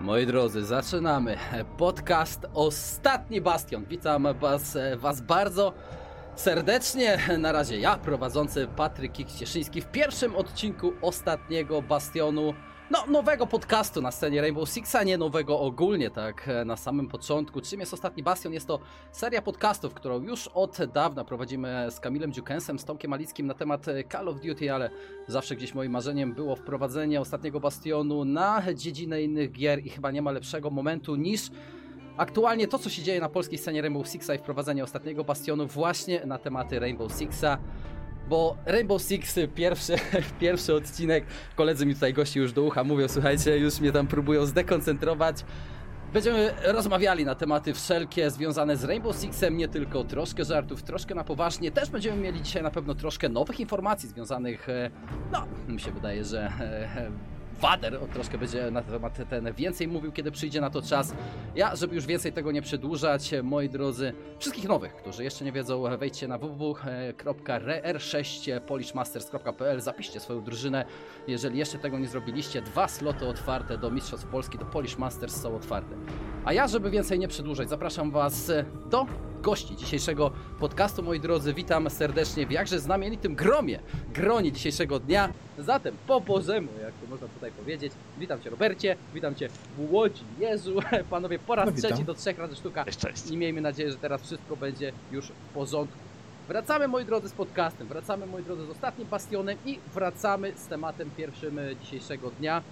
Moi drodzy, zaczynamy podcast Ostatni Bastion. Witam was, was bardzo serdecznie. Na razie ja, prowadzący Patryk Cieszyński w pierwszym odcinku Ostatniego Bastionu no, nowego podcastu na scenie Rainbow Sixa, nie nowego ogólnie, tak na samym początku. Czym jest Ostatni Bastion? Jest to seria podcastów, którą już od dawna prowadzimy z Kamilem Dziukensem, z Tomkiem Malickim na temat Call of Duty, ale zawsze gdzieś moim marzeniem było wprowadzenie Ostatniego Bastionu na dziedzinę innych gier i chyba nie ma lepszego momentu niż aktualnie to, co się dzieje na polskiej scenie Rainbow Sixa i wprowadzenie Ostatniego Bastionu właśnie na tematy Rainbow Sixa bo Rainbow Six, pierwszy, pierwszy odcinek, koledzy mi tutaj gości już do ucha mówią, słuchajcie, już mnie tam próbują zdekoncentrować. Będziemy rozmawiali na tematy wszelkie związane z Rainbow Sixem, nie tylko troszkę żartów, troszkę na poważnie. Też będziemy mieli dzisiaj na pewno troszkę nowych informacji związanych, e, no, mi się wydaje, że e, Wader troszkę będzie na temat ten więcej mówił, kiedy przyjdzie na to czas. Ja, żeby już więcej tego nie przedłużać, moi drodzy, wszystkich nowych, którzy jeszcze nie wiedzą, wejdźcie na www.r6polishmasters.pl, zapiszcie swoją drużynę. Jeżeli jeszcze tego nie zrobiliście, dwa sloty otwarte do Mistrzostw Polski, do Polish Masters są otwarte. A ja, żeby więcej nie przedłużać, zapraszam Was do gości dzisiejszego podcastu, moi drodzy. Witam serdecznie w jakże znamienitym gromie, gronie dzisiejszego dnia. Zatem po Bożemu, jak to można tutaj powiedzieć. Witam Cię Robercie, witam Cię w Łodzi Jezu. Panowie, po raz No, trzeci do trzech razy sztuka. Cześć, cześć. I miejmy nadzieję, że teraz wszystko będzie już w porządku. Wracamy, moi drodzy, z podcastem, wracamy, moi drodzy, z ostatnim bastionem i wracamy z tematem pierwszym dzisiejszego dnia.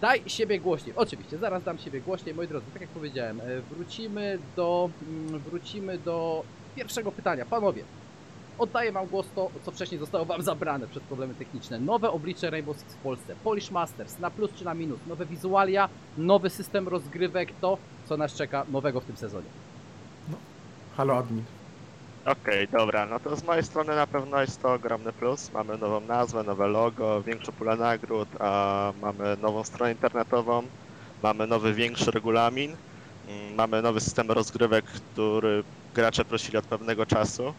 Daj siebie głośniej. Oczywiście, zaraz dam siebie głośniej, moi drodzy. Tak jak powiedziałem, e, wrócimy do, mm, wrócimy do pierwszego pytania. Panowie, oddaję wam głos to, co wcześniej zostało wam zabrane przez problemy techniczne. Nowe oblicze Rainbow Six w Polsce, Polish Masters, na plus czy na minus, nowe wizualia, nowy system rozgrywek, to co nas czeka nowego w tym sezonie. Halo admin. Okej, dobra, no to z mojej strony na pewno jest to ogromny plus. Mamy nową nazwę, nowe logo, większą pulę nagród, a mamy nową stronę internetową, mamy nowy, większy regulamin, mm, mamy nowy system rozgrywek, który gracze prosili od pewnego czasu.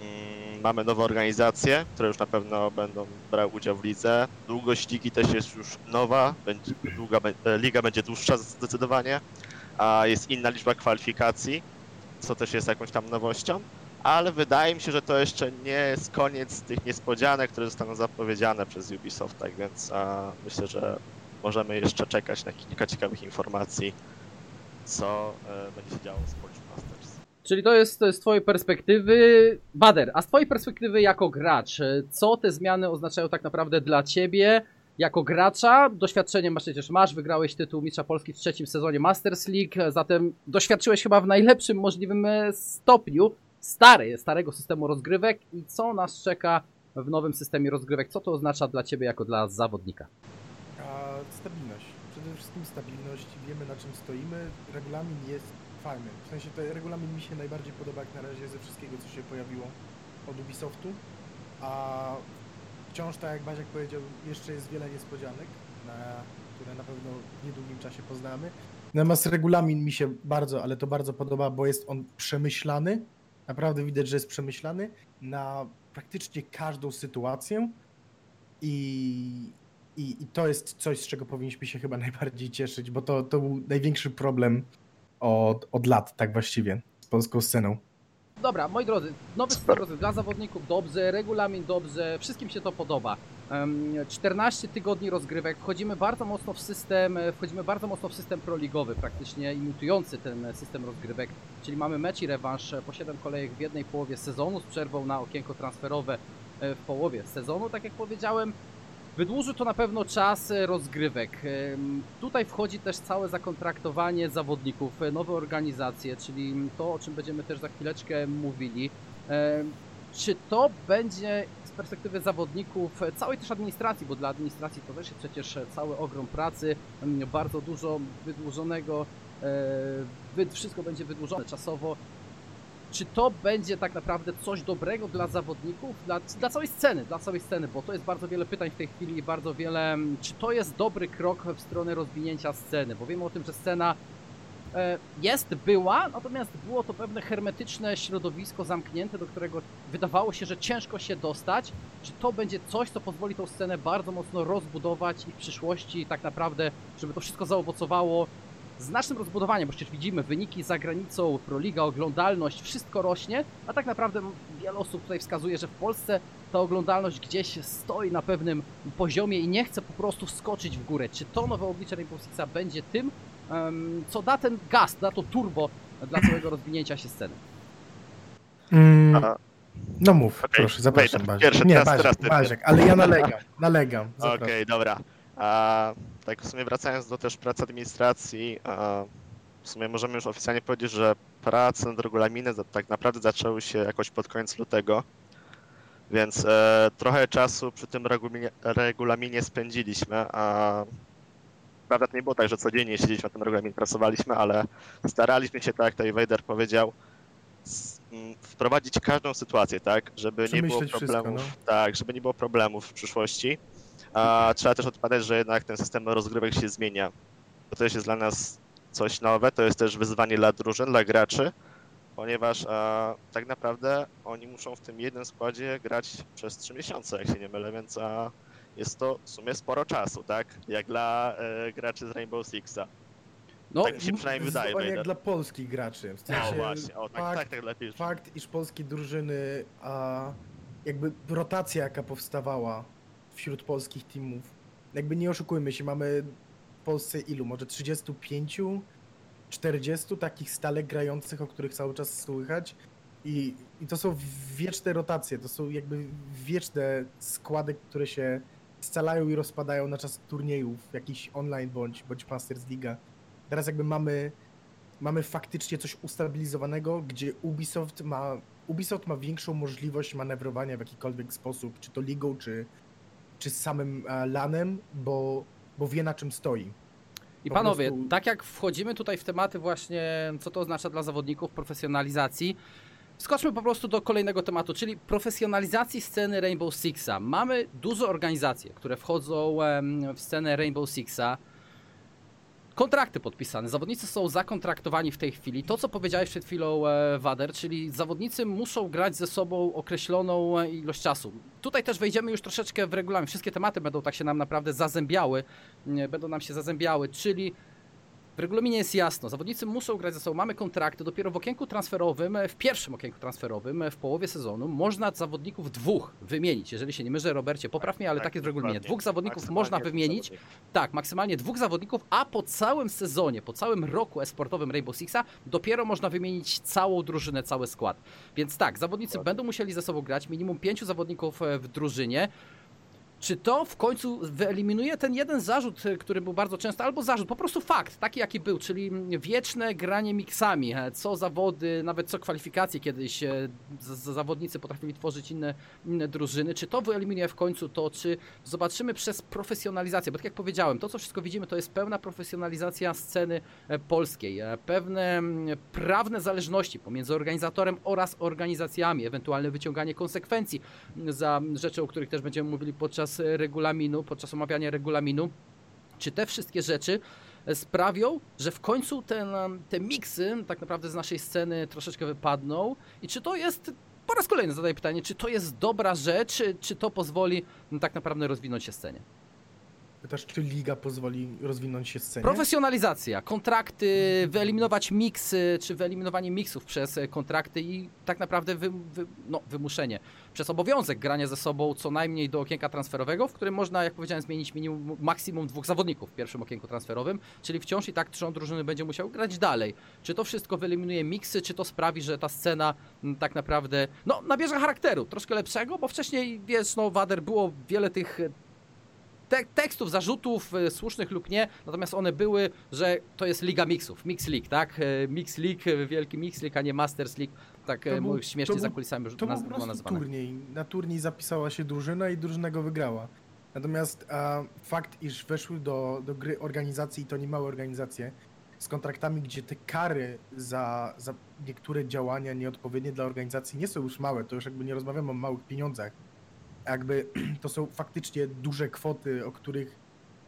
Mm, Mamy nowe organizacje, które już na pewno będą brały udział w lidze. Długość ligi też jest już nowa, będzie, długa, e, liga będzie dłuższa zdecydowanie, a jest inna liczba kwalifikacji, co też jest jakąś tam nowością ale wydaje mi się, że to jeszcze nie jest koniec tych niespodzianek, które zostaną zapowiedziane przez Ubisoft, tak więc a, myślę, że możemy jeszcze czekać na kilka ciekawych informacji, co e, będzie się działo z Polish Masters. Czyli to jest z twojej perspektywy, Bader, a z twojej perspektywy jako gracz, e, co te zmiany oznaczają tak naprawdę dla ciebie jako gracza? Doświadczenie masz przecież masz, wygrałeś tytuł Mistrza Polski w trzecim sezonie Masters League, zatem doświadczyłeś chyba w najlepszym możliwym e, stopniu stary, starego systemu rozgrywek i co nas czeka w nowym systemie rozgrywek? Co to oznacza dla ciebie jako dla zawodnika? A stabilność. Przede wszystkim stabilność. Wiemy na czym stoimy. Regulamin jest fajny. W sensie ten regulamin mi się najbardziej podoba jak na razie ze wszystkiego co się pojawiło od Ubisoftu. A wciąż tak jak Baziak powiedział, jeszcze jest wiele niespodzianek, na, które na pewno w niedługim czasie poznamy. Natomiast regulamin mi się bardzo, ale to bardzo podoba, bo jest on przemyślany. Naprawdę widać, że jest przemyślany na praktycznie każdą sytuację. I, i, I to jest coś, z czego powinniśmy się chyba najbardziej cieszyć, bo to, to był największy problem od, od lat, tak właściwie, z polską sceną. Dobra, moi drodzy, nowy system rozgrywek dla zawodników dobrze, regulamin dobrze, wszystkim się to podoba. Em, 14 tygodni rozgrywek, wchodzimy bardzo mocno w system, e, wchodzimy bardzo mocno w system proligowy, praktycznie imitujący ten e, system rozgrywek, czyli mamy mecz i rewanż e, po 7 kolejek w jednej połowie sezonu z przerwą na okienko transferowe w połowie sezonu, tak jak powiedziałem. Wydłuży to na pewno czas rozgrywek. Tutaj wchodzi też całe zakontraktowanie zawodników, nowe organizacje, czyli to, o czym będziemy też za chwileczkę mówili. Czy to będzie z perspektywy zawodników, całej też administracji, bo dla administracji to też jest przecież cały ogrom pracy, bardzo dużo wydłużonego, e, wszystko będzie wydłużone czasowo. Czy to będzie tak naprawdę coś dobrego dla zawodników, dla, dla całej sceny, dla całej sceny, bo to jest bardzo wiele pytań w tej chwili bardzo wiele, mm, czy to jest dobry krok w stronę rozwinięcia sceny, bo wiemy o tym, że scena jest, była, natomiast było to pewne hermetyczne środowisko zamknięte, do którego wydawało się, że ciężko się dostać. Czy to będzie coś, co pozwoli tą scenę bardzo mocno rozbudować i w przyszłości tak naprawdę, żeby to wszystko zaowocowało znacznym rozbudowaniem, bo przecież widzimy wyniki za granicą, Proliga, oglądalność, wszystko rośnie, a tak naprawdę wiele osób tutaj wskazuje, że w Polsce ta oglądalność gdzieś stoi na pewnym poziomie i nie chce po prostu wskoczyć w górę. Czy to nowe oblicze Rainbow Sixa będzie tym, co da ten gaz, da to turbo dla całego rozwinięcia się sceny? Mm, no mów, Okej, proszę, zapraszam Wejdę. Baziek. Pierwszy, Nie, teraz- Baziek, teraz ty. Baziek, ale ja nalegam, nalegam. Okej, Zapraszam. dobra. A, tak w sumie wracając do też pracy administracji, a, w sumie możemy już oficjalnie powiedzieć, że prace nad regulaminem za- tak naprawdę zaczęły się jakoś pod koniec lutego, więc e, trochę czasu przy tym regulaminie, regulaminie spędziliśmy, a prawda to nie było tak, że codziennie siedzieliśmy na tym regulaminie, pracowaliśmy, ale staraliśmy się, tak jak tutaj Wejder powiedział, s- m, wprowadzić każdą sytuację, tak, żeby nie było Przemyśleć wszystko, problemów, no. tak, żeby nie było problemów w przyszłości. A trzeba też odpadać, że jednak ten system rozgrywek się zmienia. To też jest dla nas coś nowe, to jest też wyzwanie dla drużyn, dla graczy, ponieważ a, tak naprawdę oni muszą w tym jednym składzie grać przez 3 miesiące, jak się nie mylę, więc a, jest to w sumie sporo czasu, tak? Jak dla e, graczy z Rainbow Sixa. No, tak mi się przynajmniej wydaje, Zdecydowanie jak dla polskich graczy. W O sensie właśnie, o tak, fakt, tak, tak lepiej. fakt, iż polskie drużyny, a jakby rotacja, jaka powstawała wśród polskich teamów, jakby nie oszukujmy się, mamy w Polsce ilu? Może 35, 40 takich stale grających, o których cały czas słychać. I, I to są wieczne rotacje, to są jakby wieczne składy, które się scalają i rozpadają na czas turniejów, jakiś online bądź, bądź Masters Liga. Teraz jakby mamy mamy faktycznie coś ustabilizowanego, gdzie Ubisoft ma, Ubisoft ma większą możliwość manewrowania w jakikolwiek sposób, czy to ligą, czy, czy z samym e, lanem, bo, bo wie na czym stoi. I panowie, tak jak wchodzimy tutaj w tematy właśnie, co to oznacza dla zawodników, profesjonalizacji, skoczmy po prostu do kolejnego tematu, czyli profesjonalizacji sceny Rainbow Sixa. Mamy duże organizacje, które wchodzą w scenę Rainbow Sixa. Kontrakty podpisane, zawodnicy są zakontraktowani w tej chwili. To, co powiedziałeś przed chwilą, e, Wader, czyli zawodnicy muszą grać ze sobą określoną e, ilość czasu. Tutaj też wejdziemy już troszeczkę w regulamin. Wszystkie tematy będą tak się nam naprawdę zazębiały, będą nam się zazębiały, czyli w regulaminie jest jasno, zawodnicy muszą grać ze sobą, mamy kontrakty, dopiero w okienku transferowym, w pierwszym okienku transferowym, w połowie sezonu można zawodników dwóch wymienić, jeżeli się nie mylę, Robercie, popraw mnie, ale tak, jest w regulaminie. Dwóch zawodników można wymienić, tak, maksymalnie dwóch zawodników, a po całym sezonie, po całym roku esportowym Rainbow Sixa dopiero można wymienić całą drużynę, cały skład. Więc tak, zawodnicy Dokładnie. będą musieli ze sobą grać, minimum pięciu zawodników e, w drużynie. Czy to w końcu wyeliminuje ten jeden zarzut, e, który był bardzo często, albo zarzut, po prostu fakt, taki jaki był, czyli wieczne granie miksami, co zawody, nawet co kwalifikacje kiedyś e, zawodnicy potrafili tworzyć inne, inne drużyny. Czy to wyeliminuje w końcu to, czy zobaczymy przez profesjonalizację, bo tak jak powiedziałem, to co wszystko widzimy, to jest pełna profesjonalizacja sceny e, polskiej, pewne mm, prawne zależności pomiędzy organizatorem oraz organizacjami, ewentualne wyciąganie konsekwencji za rzeczy, o których też będziemy mówili podczas e, regulaminu, podczas omawiania regulaminu. Czy te wszystkie rzeczy sprawią, że w końcu ten, e, te miksy tak naprawdę z naszej sceny troszeczkę wypadną i czy to jest po raz kolejny zadaję pytanie, czy to jest dobra rzecz, czy, czy to pozwoli m, tak naprawdę rozwinąć się scenie? Pytasz, czy liga pozwoli rozwinąć się scenie? Profesjonalizacja, kontrakty, wyeliminować miksy, czy wyeliminowanie miksów przez kontrakty i tak naprawdę wy, wy, no, wymuszenie przez obowiązek grania ze sobą co najmniej do okienka transferowego, w którym można, jak powiedziałem, zmienić minimum, maksimum dwóch zawodników w pierwszym okienku transferowym, czyli wciąż i tak trzon drużyny będzie musiał grać dalej. Czy to wszystko wyeliminuje miksy, czy to sprawi, że ta scena m, tak naprawdę no, nabierze charakteru troszkę lepszego, bo wcześniej, wiesz, no, Wader, było wiele tych te tekstów, zarzutów, e, słusznych lub nie, natomiast one były, że to jest Liga Mixów, Mix League, tak? E, Mix League, e, wielki Mix League, a nie Masters League, tak To był- śmiesznie za kulisami To naz- było prostu nazywane. turniej. Na turniej zapisała się drużyna i drużyna go wygrała. Natomiast a, fakt, iż weszły do, do gry organizacje i to nie małe organizacje, z kontraktami, gdzie te kary za, za niektóre działania nieodpowiednie dla organizacji nie są już małe, to już jakby nie rozmawiamy o małych pieniądzach. Jakby to są faktycznie duże kwoty, o których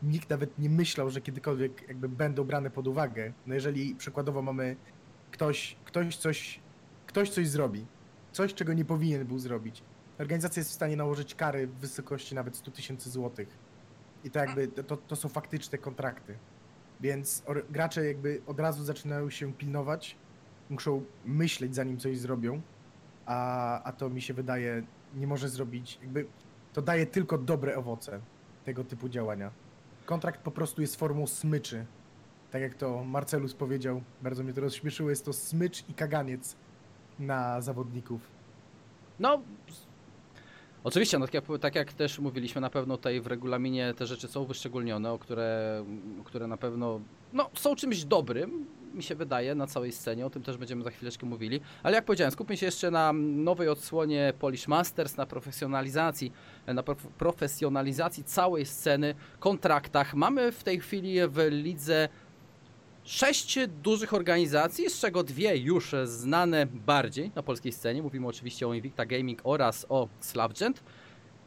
nikt nawet nie myślał, że kiedykolwiek jakby będą brane pod uwagę. No jeżeli przykładowo mamy ktoś, ktoś coś, ktoś coś zrobi, coś czego nie powinien był zrobić. Organizacja jest w stanie nałożyć kary w wysokości nawet 100 tysięcy złotych. I to jakby, to, to są faktyczne kontrakty. Więc gracze jakby od razu zaczynają się pilnować, muszą myśleć zanim coś zrobią, a, a to mi się wydaje nie może zrobić, jakby to daje tylko dobre owoce tego typu działania. Kontrakt po prostu jest formą smyczy. Tak jak to Marcelus powiedział, bardzo mnie to rozśmieszyło, jest to smycz i kaganiec na zawodników. No, oczywiście, no tak jak, tak jak też mówiliśmy, na pewno tutaj w regulaminie te rzeczy są wyszczególnione, o które, które na pewno no, są czymś dobrym, mi się wydaje, na całej scenie, o tym też będziemy za chwileczkę mówili. Ale jak powiedziałem, skupmy się jeszcze na nowej odsłonie Polish Masters, na profesjonalizacji, na prof profesjonalizacji całej sceny, kontraktach. Mamy w tej chwili w lidze sześć dużych organizacji, z czego dwie już znane bardziej na polskiej scenie. Mówimy oczywiście o Invicta Gaming oraz o Slavgent.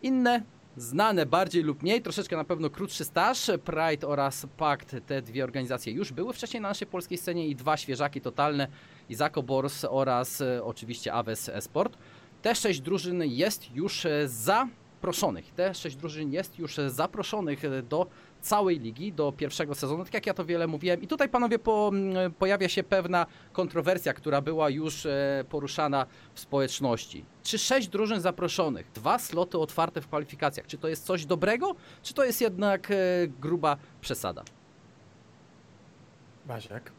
Inne znane bardziej lub mniej, troszeczkę na pewno krótszy staż. Pride oraz Pact, te dwie organizacje już były wcześniej na naszej polskiej scenie i dwa świeżaki totalne, Izako Bors oraz e, oczywiście Aves Esport. Te sześć drużyn jest już e, zaproszonych. Te sześć drużyn jest już e, zaproszonych do całej ligi do pierwszego sezonu, tak jak ja to wiele mówiłem. I tutaj, panowie, po, pojawia się pewna kontrowersja, która była już e, poruszana w społeczności. Czy sześć drużyn zaproszonych, dwa sloty otwarte w kwalifikacjach, czy to jest coś dobrego, czy to jest jednak e, gruba przesada? Basiak?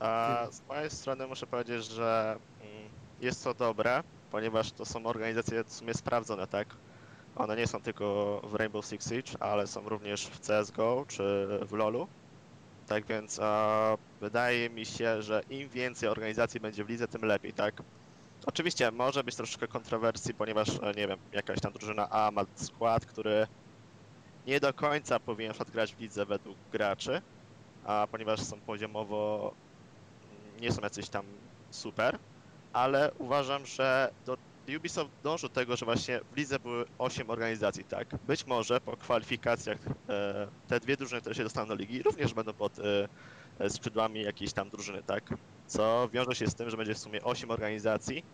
A z mojej strony muszę powiedzieć, że mm, jest to dobre, ponieważ to są organizacje w sumie sprawdzone, tak? One nie są tylko w Rainbow Six Siege, ale są również w CSGO czy w LoLu. Tak więc e, wydaje mi się, że im więcej organizacji będzie w lidze, tym lepiej, tak? Oczywiście może być troszeczkę kontrowersji, ponieważ, e, nie wiem, jakaś tam drużyna A ma skład, który nie do końca powinien grać w lidze według graczy, a ponieważ są poziomowo nie są jacyś tam super, ale uważam, że do Ubisoft dąży do tego, że właśnie w lidze były 8 organizacji, tak? Być może po kwalifikacjach e, te dwie drużyny, które się dostaną do ligi, również będą pod e, e, skrzydłami jakiejś tam drużyny, tak? Co wiąże się z tym, że będzie w sumie 8 organizacji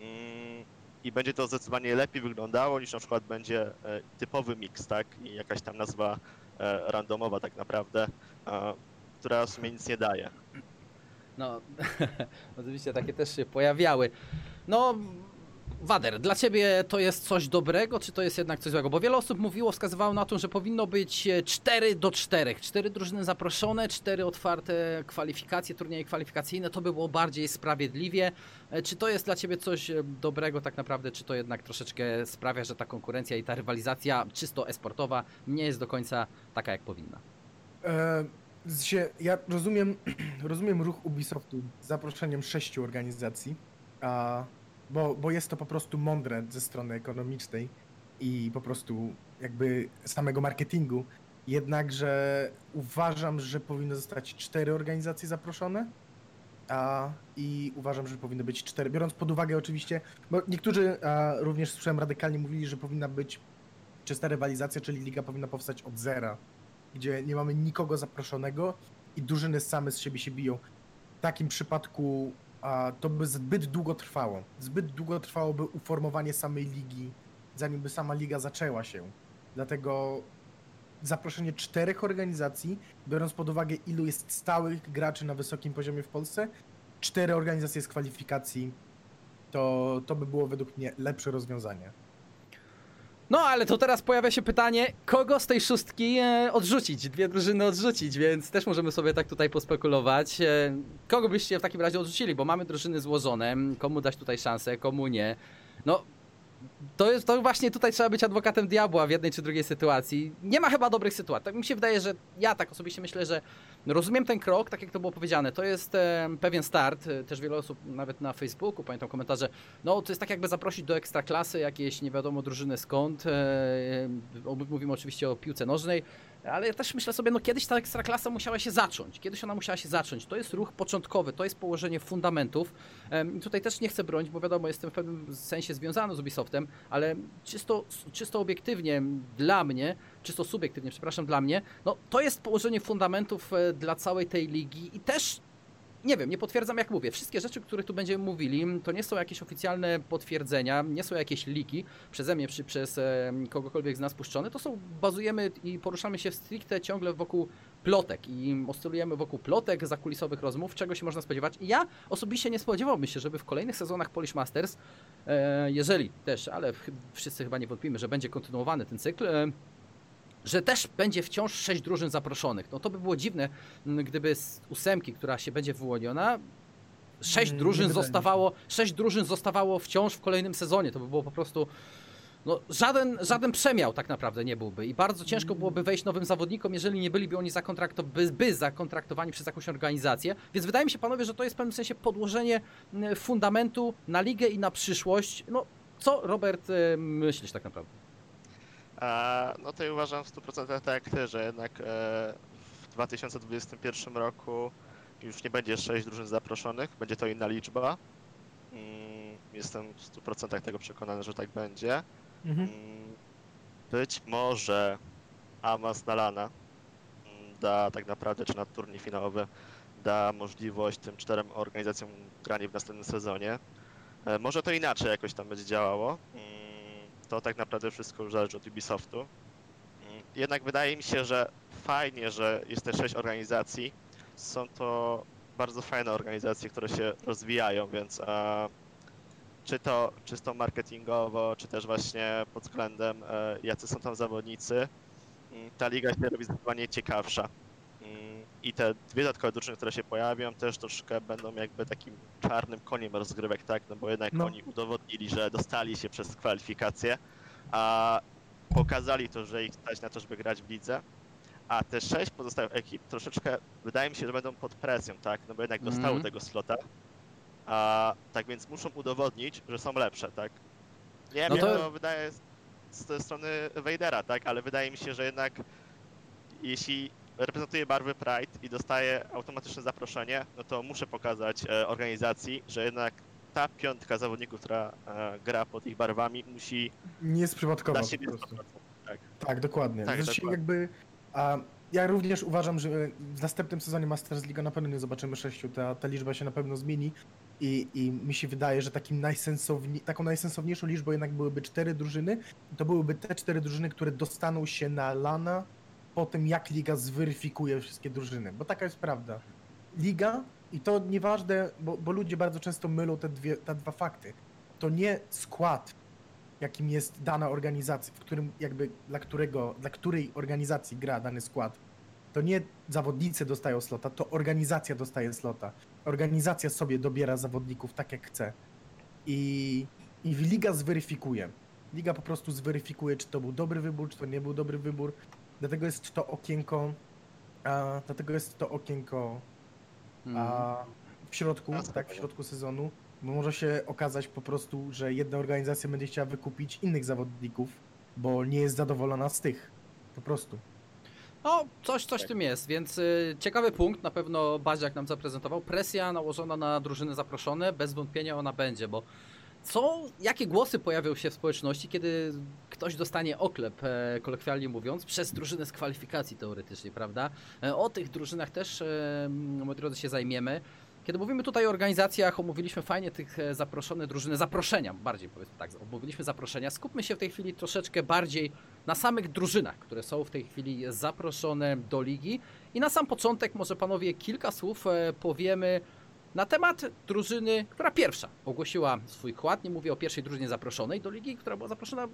mm, i będzie to zdecydowanie lepiej wyglądało niż na przykład będzie e, typowy mix, tak? I jakaś tam nazwa e, randomowa tak naprawdę, e, która w sumie nic nie daje. No, oczywiście takie też się pojawiały. No, Wader, dla ciebie to jest coś dobrego, czy to jest jednak coś złego? Bo wiele osób mówiło, wskazywało na to, że powinno być 4 do 4. 4 drużyny zaproszone, 4 otwarte kwalifikacje, turnieje kwalifikacyjne. To by było bardziej sprawiedliwie. E, czy to jest dla ciebie coś e, dobrego tak naprawdę, czy to jednak troszeczkę sprawia, że ta konkurencja i ta rywalizacja czysto esportowa nie jest do końca taka, jak powinna? E, ja rozumiem, rozumiem ruch Ubisoftu z zaproszeniem sześciu organizacji. A bo, bo jest to po prostu mądre ze strony ekonomicznej i po prostu jakby samego marketingu. Jednakże uważam, że powinno zostać cztery organizacje zaproszone. A, I uważam, że powinny być cztery. Biorąc pod uwagę oczywiście, bo niektórzy a, również słyszałem radykalnie mówili, że powinna być czysta rywalizacja, czyli liga powinna powstać od zera, gdzie nie mamy nikogo zaproszonego i drużyny same z siebie się biją. W takim przypadku to by zbyt długo trwało. Zbyt długo trwałoby uformowanie samej ligi, zanim by sama liga zaczęła się. Dlatego zaproszenie czterech organizacji, biorąc pod uwagę ilu jest stałych graczy na wysokim poziomie w Polsce, cztery organizacje z kwalifikacji, to, to by było według mnie lepsze rozwiązanie. No, ale to teraz pojawia się pytanie, kogo z tej szóstki e, odrzucić, dwie drużyny odrzucić, więc też możemy sobie tak tutaj pospekulować. E, kogo byście w takim razie odrzucili, bo mamy drużyny złożone, komu dać tutaj szansę, komu nie. No, to, jest, to właśnie tutaj trzeba być adwokatem diabła w jednej czy drugiej sytuacji. Nie ma chyba dobrych sytuacji. Tak mi się wydaje, że ja tak osobiście myślę, że rozumiem ten krok, tak jak to było powiedziane. To jest e, pewien start. Też wiele osób nawet na Facebooku, pamiętam komentarze, no to jest tak jakby zaprosić do ekstraklasy jakieś nie wiadomo drużyny skąd. E, mówimy oczywiście o piłce nożnej. Ale ja też myślę sobie, no kiedyś ta ekstraklasa musiała się zacząć. Kiedyś ona musiała się zacząć. To jest ruch początkowy, to jest położenie fundamentów. Tutaj też nie chcę bronić, bo wiadomo, jestem w pewnym sensie związany z Ubisoftem, ale czysto, czysto obiektywnie dla mnie, czysto subiektywnie, przepraszam, dla mnie, no to jest położenie fundamentów e, dla całej tej ligi i też nie wiem, nie potwierdzam jak mówię. Wszystkie rzeczy, które tu będziemy mówili, to nie są jakieś oficjalne potwierdzenia, nie są jakieś liki przeze mnie czy przez e, kogokolwiek z nas puszczone. To są, bazujemy i poruszamy się stricte ciągle wokół plotek i oscylujemy wokół plotek, zakulisowych rozmów, czego się można spodziewać. I ja osobiście nie spodziewałbym się, żeby w kolejnych sezonach Polish Masters, e, jeżeli też, ale wszyscy chyba nie wątpimy, że będzie kontynuowany ten cykl, e, że też będzie wciąż sześć drużyn zaproszonych. No to by było dziwne, gdyby z ósemki, która się będzie wyłoniona, sześć drużyn zostawało, sześć drużyn zostawało wciąż w kolejnym sezonie. To by było po prostu no, żaden, żaden przemiał tak naprawdę nie byłby i bardzo ciężko byłoby wejść nowym zawodnikom, jeżeli nie byliby oni zakontrakto by, by zakontraktowani przez jakąś organizację. Więc wydaje mi się, panowie, że to jest w pewnym sensie podłożenie fundamentu na ligę i na przyszłość. No, co Robert myślisz tak naprawdę? No to ja uważam w 100% tak jak ty, że jednak e, w 2021 roku już nie będzie 6 drużyn zaproszonych, będzie to inna liczba. Mm, jestem w 100% tego przekonany, że tak będzie. Mhm. Mm, być może Amas Nalana mm, da tak naprawdę, czy na turniej finałowy da możliwość tym czterem organizacjom grania w następnym sezonie. E, może to inaczej jakoś tam będzie działało to tak naprawdę wszystko już zależy od Ubisoftu. Mm, jednak wydaje mi się, że fajnie, że jest te sześć organizacji. Są to bardzo fajne organizacje, które się rozwijają, więc a, czy to czysto marketingowo, czy też właśnie pod względem e, jacy są tam zawodnicy, mm, ta liga się robi zdecydowanie ciekawsza. Mm, I te dwie dodatkowe drużyny, które się pojawią, też troszkę będą jakby takim czarnym koniem rozgrywek, tak? No bo jednak no. oni udowodnili, że dostali się przez kwalifikacje, a pokazali to, że ich stać na to, żeby grać w lidze. A te sześć pozostałych ekip troszeczkę wydaje mi się, że będą pod presją, tak? No bo jednak dostały mm. tego slota. A tak więc muszą udowodnić, że są lepsze, tak? Nie wiem, no to... to wydaje z, z strony Vadera, tak? Ale wydaje mi się, że jednak jeśli reprezentuję barwy Pride i dostaję automatyczne zaproszenie, no to muszę pokazać e, organizacji, że jednak ta piątka zawodników, która e, gra pod ich barwami, musi Nie jest przypadkowa dać siebie. Tak. Tak, dokładnie. Tak, dokładnie. jakby, a, ja również uważam, że w następnym sezonie Masters League na pewno nie zobaczymy sześciu, ta, ta liczba się na pewno zmieni i, i mi się wydaje, że takim najsensowni, taką najsensowniejszą liczbą jednak byłyby cztery drużyny. To byłyby te cztery drużyny, które dostaną się na LANA po tym, jak liga zweryfikuje wszystkie drużyny, bo taka jest prawda. Liga, i to nieważne, bo, bo ludzie bardzo często mylą te, dwie, te dwa fakty. To nie skład, jakim jest dana organizacja, w którym jakby dla którego, dla której organizacji gra dany skład. To nie zawodnicy dostają slota, to organizacja dostaje slota. Organizacja sobie dobiera zawodników tak jak chce. I, i liga zweryfikuje. Liga po prostu zweryfikuje, czy to był dobry wybór, czy to nie był dobry wybór. Dlatego jest to okienko, a, dlatego jest to okienko a mhm. w środku, tak, w środku sezonu może się okazać po prostu, że jedna organizacja będzie chciała wykupić innych zawodników, bo nie jest zadowolona z tych. Po prostu. No, coś, coś tak. tym jest, więc y, ciekawy punkt, na pewno Baziak nam zaprezentował. Presja nałożona na drużyny zaproszone, bez wątpienia ona będzie, bo co, jakie głosy pojawią się w społeczności, kiedy ktoś dostanie oklep, e, kolokwialnie mówiąc, przez drużynę z kwalifikacji teoretycznie, prawda? E, o tych drużynach też, e, moi drodzy, się zajmiemy. Kiedy mówimy tutaj o organizacjach, omówiliśmy fajnie tych zaproszone drużyny, zaproszenia, bardziej powiedzmy tak, omówiliśmy zaproszenia. Skupmy się w tej chwili troszeczkę bardziej na samych drużynach, które są w tej chwili zaproszone do ligi. I na sam początek może panowie kilka słów powiemy na temat drużyny, która pierwsza ogłosiła swój kład. Nie mówię o pierwszej drużynie zaproszonej do ligi, która była zaproszona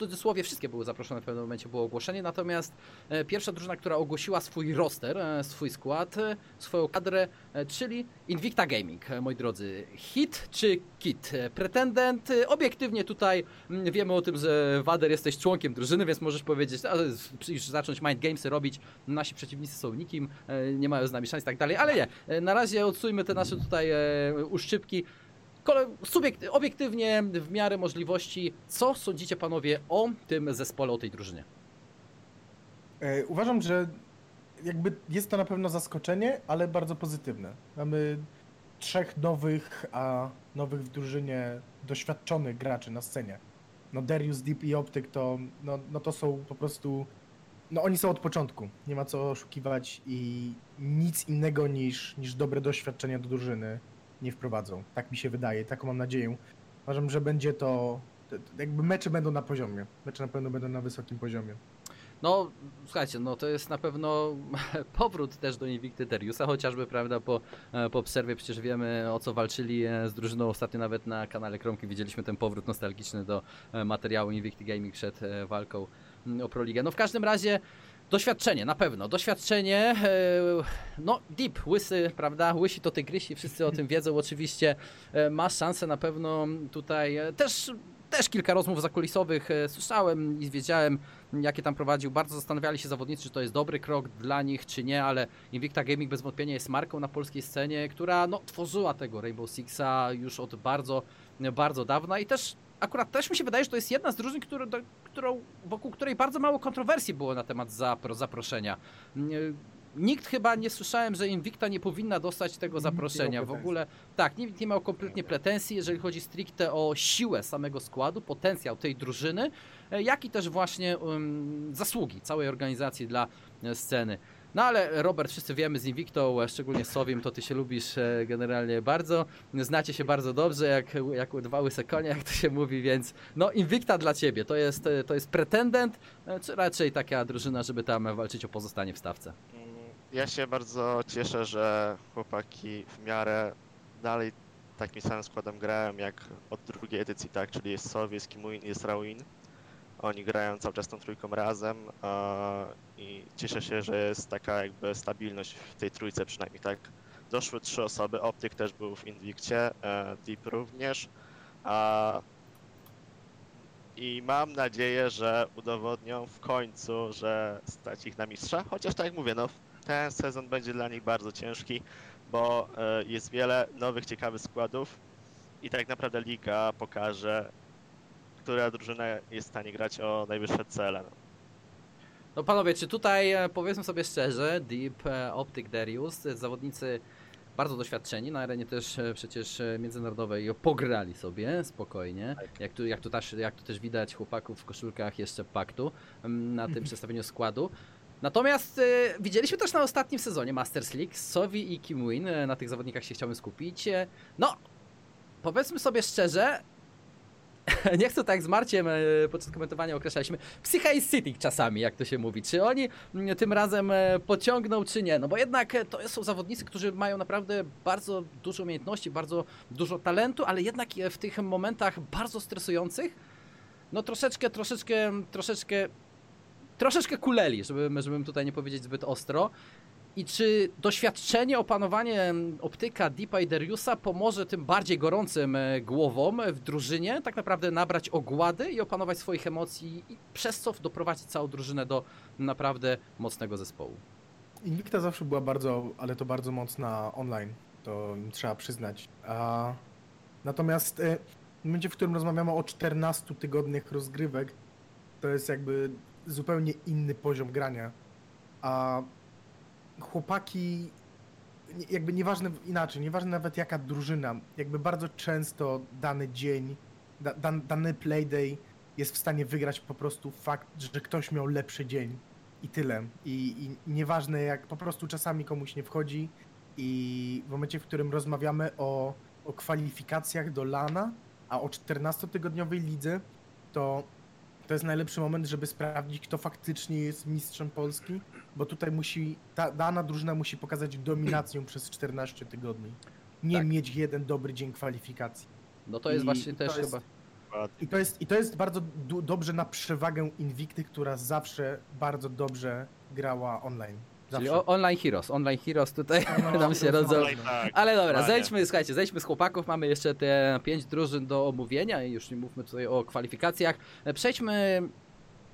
cudzysłowie wszystkie były zaproszone w pewnym momencie, było ogłoszenie, natomiast e, pierwsza drużyna, która ogłosiła swój roster, e, swój skład, e, swoją kadrę, czyli Invicta Gaming, moi drodzy. Hit czy kit? Pretendent, obiektywnie tutaj mm, wiemy o tym, że Wader jesteś członkiem drużyny, więc możesz powiedzieć, już zacząć mind gamesy robić, nasi przeciwnicy są nikim, nie mają z nami szans i tak dalej, ale nie, na razie odsujmy te nasze tutaj uszczypki subiekt, obiektywnie, w miarę możliwości, co sądzicie panowie o tym zespole, o tej drużynie? E, Uważam, że jakby jest to na pewno zaskoczenie, ale bardzo pozytywne. Mamy trzech nowych, a nowych w drużynie doświadczonych graczy na scenie. No Darius, Deep i Optyk to, no, no to są po prostu, no oni są od początku, nie ma co oszukiwać i nic innego niż, niż dobre doświadczenie do drużyny nie wprowadzą. Tak mi się wydaje, taką mam nadzieję. Uważam, że będzie to, jakby mecze będą na poziomie, mecze na pewno będą na wysokim poziomie. No, słuchajcie, no to jest na pewno powrót też do Invicty Dariusa, chociażby, prawda, po, e, po przerwie przecież wiemy o co walczyli e, z drużyną. Ostatnio nawet na kanale Kromki widzieliśmy ten powrót nostalgiczny do e, materiału Invicty Gaming przed walką mm, o Proligę. No w każdym razie doświadczenie, na pewno, doświadczenie, e, no Deep, łysy, prawda, łysi to tygrysi, wszyscy o tym wiedzą oczywiście, e, ma szansę na pewno tutaj e, też też kilka rozmów zakulisowych słyszałem i wiedziałem, jakie tam prowadził. Bardzo zastanawiali się zawodnicy, czy to jest dobry krok dla nich, czy nie, ale Invicta Gaming bez wątpienia jest marką na polskiej scenie, która no, tworzyła tego Rainbow Sixa już od bardzo, bardzo dawna i też akurat też mi się wydaje, że to jest jedna z drużyn, który, do, którą, wokół której bardzo mało kontrowersji było na temat zapro, zaproszenia. Nikt chyba nie słyszałem, że Invicta nie powinna dostać tego zaproszenia. W ogóle tak, nikt nie miał kompletnie pretensji, jeżeli chodzi stricte o siłę samego składu, potencjał tej drużyny, e, jak i też właśnie um, zasługi całej organizacji dla e, sceny. No ale Robert, wszyscy wiemy z Invictą, szczególnie z Sowim, to ty się lubisz e, generalnie bardzo. Znacie się bardzo dobrze, jak, jak dwa łyse konie, jak to się mówi, więc no Invicta dla ciebie, to jest, e, to jest pretendent, e, czy raczej taka drużyna, żeby tam walczyć o pozostanie w stawce? Mm, Ja się bardzo cieszę, że chłopaki w miarę dalej takim samym składem grałem jak od drugiej edycji, tak? Czyli jest Sowie, jest Kimuin, jest Rawin. Oni grają cały czas tą trójką razem i cieszę się, że jest taka jakby stabilność w tej trójce przynajmniej, tak? Doszły trzy osoby, Optyk też był w Invictie, e, Deep również. A, I mam nadzieję, że udowodnią w końcu, że stać ich na mistrza. Chociaż tak jak mówię, no ten sezon będzie dla nich bardzo ciężki, bo e, jest wiele nowych, ciekawych składów i tak naprawdę liga pokaże, która drużyna jest w stanie grać o najwyższe cele. No. No panowie, czy tutaj e, powiedzmy sobie szczerze, Deep, e, Optic, Darius, e, zawodnicy bardzo doświadczeni, na arenie też przecież międzynarodowej pograli sobie spokojnie, Tak. jak tu, jak, tu też, jak tu też widać chłopaków w koszulkach jeszcze paktu na tym przedstawieniu składu. Natomiast e, widzieliśmy też na ostatnim sezonie Masters League, Sovi i Kim Win, na tych zawodnikach się chciałbym skupić. No, powiedzmy sobie szczerze, nie chcę tak z Marciem e, podczas komentowania określaliśmy psycha is sitting czasami, jak to się mówi. Czy oni mm, tym razem e, pociągną, czy nie? No bo jednak e, to są zawodnicy, którzy mają naprawdę bardzo dużo umiejętności, bardzo dużo talentu, ale jednak w tych momentach bardzo stresujących, no troszeczkę, troszeczkę, troszeczkę, troszeczkę kuleli, żebym, żebym tutaj nie powiedzieć zbyt ostro. I czy doświadczenie, opanowanie optyka Deepa i Dariusa pomoże tym bardziej gorącym e, głowom w drużynie tak naprawdę nabrać ogłady i opanować swoich emocji i przez co doprowadzić całą drużynę do naprawdę mocnego zespołu? Invicta zawsze była bardzo, ale to bardzo mocna online, to trzeba przyznać. A, natomiast e, w momencie, w którym rozmawiamy o 14 tygodniach rozgrywek, to jest jakby zupełnie inny poziom grania. A chłopaki, jakby nieważne inaczej, nieważne nawet jaka drużyna, jakby bardzo często dany dzień, da, dan, dany playday jest w stanie wygrać po prostu fakt, że ktoś miał lepszy dzień i tyle. I, I nieważne jak po prostu czasami komuś nie wchodzi i w momencie, w którym rozmawiamy o, o kwalifikacjach do LANA, a o 14-tygodniowej lidze, to to jest najlepszy moment, żeby sprawdzić, kto faktycznie jest mistrzem Polski, bo tutaj musi, ta dana drużyna musi pokazać dominację przez 14 tygodni. Nie Tak. mieć jeden dobry dzień kwalifikacji. No to jest I właśnie to też jest- chyba... I to jest, i to jest bardzo du- dobrze na przewagę Invicty, która zawsze bardzo dobrze grała online. Czyli o, Online Heroes, Online Heroes tutaj No, nam się rodzą. tak, Ale dobra, dokładnie. zejdźmy, słuchajcie, zejdźmy z chłopaków, mamy jeszcze te pięć drużyn do omówienia i już nie mówmy tutaj o kwalifikacjach. E, Przejdźmy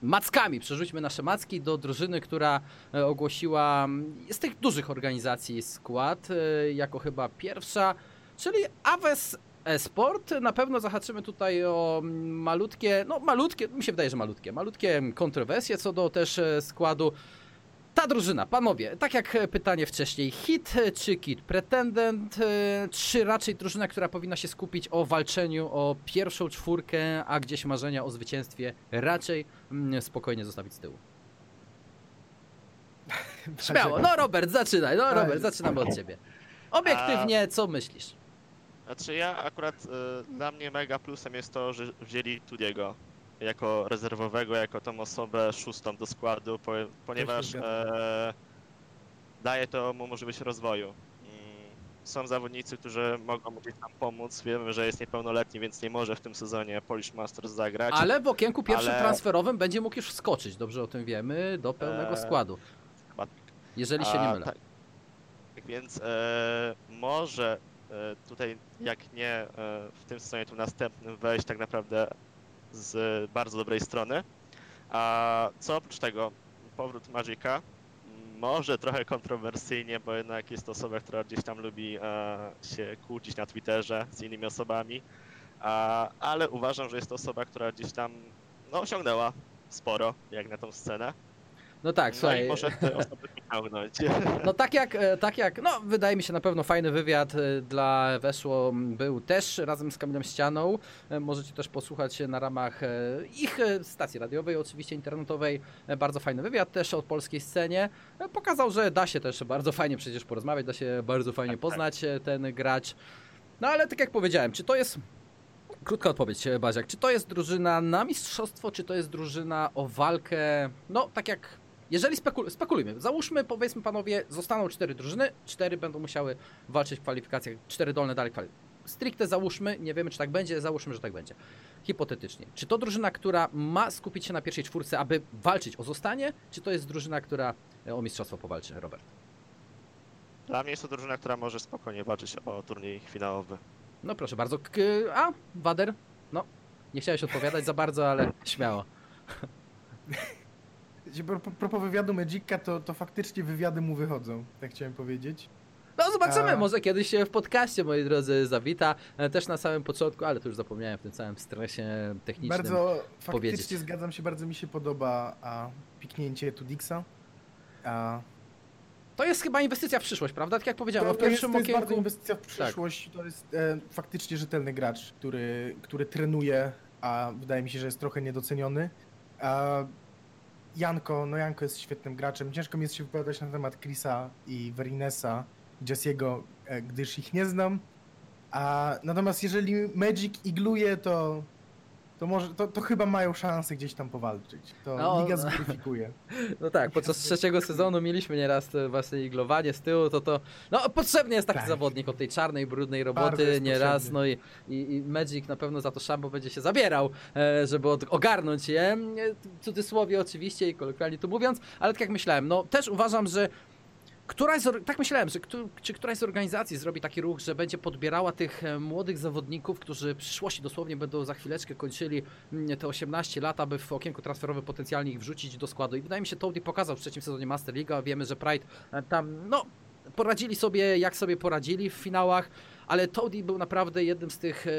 mackami, przerzućmy nasze macki do drużyny, która e, ogłosiła z tych dużych organizacji skład, e, jako chyba pierwsza, czyli Aves e-sport. Na pewno zahaczymy tutaj o malutkie, no malutkie, mi się wydaje, że malutkie, malutkie kontrowersje co do też e, składu. Ta drużyna, panowie, tak jak pytanie wcześniej, hit czy kit, pretendent, e, czy raczej drużyna, która powinna się skupić o walczeniu o pierwszą czwórkę, a gdzieś marzenia o zwycięstwie raczej mm, spokojnie zostawić z tyłu? Śmiało, no Robert, zaczynaj, no. Robert, zaczynamy od ciebie. Obiektywnie, co myślisz? Znaczy ja akurat, y, dla mnie mega plusem jest to, że wzięli Tudiego jako rezerwowego, jako tą osobę szóstą do składu, po, ponieważ e, daje to mu możliwość rozwoju. Mm, Są zawodnicy, którzy mogą mu gdzieś tam pomóc. Wiemy, że jest niepełnoletni, więc nie może w tym sezonie Polish Masters zagrać. Ale w okienku pierwszym Ale- transferowym będzie mógł już wskoczyć, dobrze o tym wiemy, do pełnego Eee, składu, Chyba jeżeli się nie A, mylę. Tak, tak więc e, może e, tutaj, jak nie e, w tym sezonie, to w następnym wejść tak naprawdę z bardzo dobrej strony. A co oprócz tego, powrót Magika, może trochę kontrowersyjnie, bo jednak jest to osoba, która gdzieś tam lubi e, się kłócić na Twitterze z innymi osobami, ale uważam, że jest to osoba, która gdzieś tam no, osiągnęła sporo, jak na tą scenę. No tak, no słuchaj, i no tak jak, e, tak jak, no wydaje mi się na pewno fajny wywiad e, dla Weszło m, był też razem z Kamilem Ścianą. E, Możecie też posłuchać na ramach ich stacji radiowej, oczywiście internetowej. Bardzo fajny wywiad też o polskiej scenie. Pokazał, że da się też bardzo fajnie przecież porozmawiać, da się bardzo fajnie Tak, tak. poznać ten gracz. No ale tak jak powiedziałem, czy to jest Krótka odpowiedź, Baziak. Czy to jest drużyna na mistrzostwo, czy to jest drużyna o walkę? No, tak jak. Jeżeli spekul spekulujmy, załóżmy, powiedzmy panowie, zostaną cztery drużyny, cztery będą musiały walczyć w kwalifikacjach, cztery dolne dalej. Stricte załóżmy, nie wiemy czy tak będzie, załóżmy, że tak będzie. Hipotetycznie. Czy to drużyna, która ma skupić się na pierwszej czwórce, aby walczyć o zostanie, czy to jest drużyna, która e, o mistrzostwo powalczy, Robert? Dla mnie jest to drużyna, która może spokojnie walczyć o turniej finałowy. No proszę bardzo. K a, Wader? No, nie chciałeś odpowiadać za bardzo, ale śmiało. Pro- pro- Propos wywiadu Magica, to, to faktycznie wywiady mu wychodzą, tak chciałem powiedzieć. No zobaczymy, A- może kiedyś się w podcaście, moi drodzy, zawita. E, Też na samym początku, ale to już zapomniałem w tym całym stresie technicznym. Bardzo, faktycznie powiedzieć. zgadzam się, bardzo mi się podoba a, piknięcie Tudixa. A, To jest chyba inwestycja w przyszłość, prawda? Tak jak powiedziałem, to, w to, jest, pierwszym to jest bardzo okienku. Tak. inwestycja w przyszłość, to jest e, faktycznie rzetelny gracz, który, który trenuje, a wydaje mi się, że jest trochę niedoceniony. A, Janko, no Janko jest świetnym graczem. Ciężko mi jest się wypowiadać na temat Chrisa i Verinesa, Jessiego, e, gdyż ich nie znam. A, natomiast jeżeli Magic igluje, to, to, może, to, to chyba mają szansę gdzieś tam powalczyć. To No, liga no. zweryfikuje. No tak, podczas trzeciego sezonu mieliśmy nieraz te właśnie iglowanie z tyłu, to to. No potrzebny jest taki Tak. zawodnik od tej czarnej, brudnej Bardzo roboty jest nieraz. potrzebny. No i, i, i Magic na pewno za to szambo będzie się zabierał, e, żeby od, ogarnąć je. E, W cudzysłowie oczywiście i kolokwialnie tu mówiąc, ale tak jak myślałem, no też uważam, że Któraś z, tak myślałem, że czy któraś z organizacji zrobi taki ruch, że będzie podbierała tych e, młodych zawodników, którzy w przyszłości dosłownie będą za chwileczkę kończyli mm, te 18 lat, aby w okienku transferowym potencjalnie ich wrzucić do składu. I wydaje mi się, Toady pokazał w trzecim sezonie Master League, a wiemy, że Pride e, tam, no, poradzili sobie jak sobie poradzili w finałach, ale Toady był naprawdę jednym z tych e,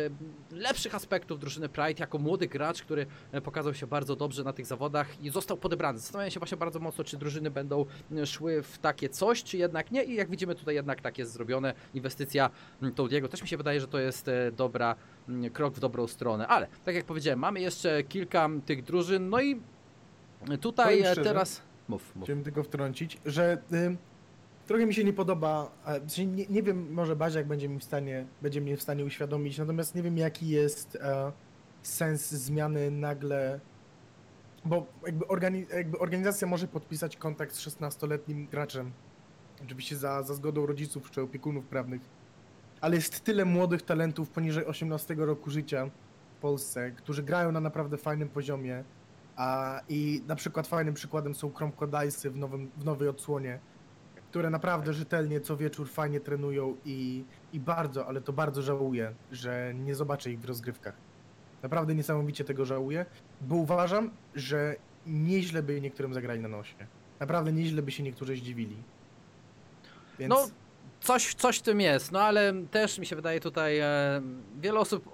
lepszych aspektów drużyny Pride, jako młody gracz, który e, pokazał się bardzo dobrze na tych zawodach i został podebrany. Zastanawiam się właśnie bardzo mocno, czy drużyny będą e, szły w takie coś, czy jednak nie i jak widzimy tutaj jednak tak jest zrobione. Inwestycja mm, Toadiego też mi się wydaje, że to jest dobra, mm, krok w dobrą stronę, ale tak jak powiedziałem, mamy jeszcze kilka m, tych drużyn, no i tutaj szczerze, teraz... Mów, mów. Chciałem tylko wtrącić, że y, trochę mi się nie podoba, sensie nie, nie wiem, może Baziak będzie mi w stanie, będzie mnie w stanie uświadomić, natomiast nie wiem jaki jest e, sens zmiany nagle, bo jakby, organi- jakby organizacja może podpisać kontrakt z 16-letnim graczem, oczywiście za, za zgodą rodziców czy opiekunów prawnych, ale jest tyle młodych talentów poniżej 18 roku życia w Polsce, którzy grają na naprawdę fajnym poziomie, a, I na przykład fajnym przykładem są Cromcodice'y w, nowym, w nowej odsłonie, które naprawdę rzetelnie co wieczór fajnie trenują i, i bardzo, ale to bardzo żałuję, że nie zobaczę ich w rozgrywkach. Naprawdę niesamowicie tego żałuję, bo uważam, że nieźle by niektórym zagrali na nosie. Naprawdę nieźle by się niektórzy zdziwili. Więc No, coś, coś w tym jest, no ale też mi się wydaje tutaj, e, wiele osób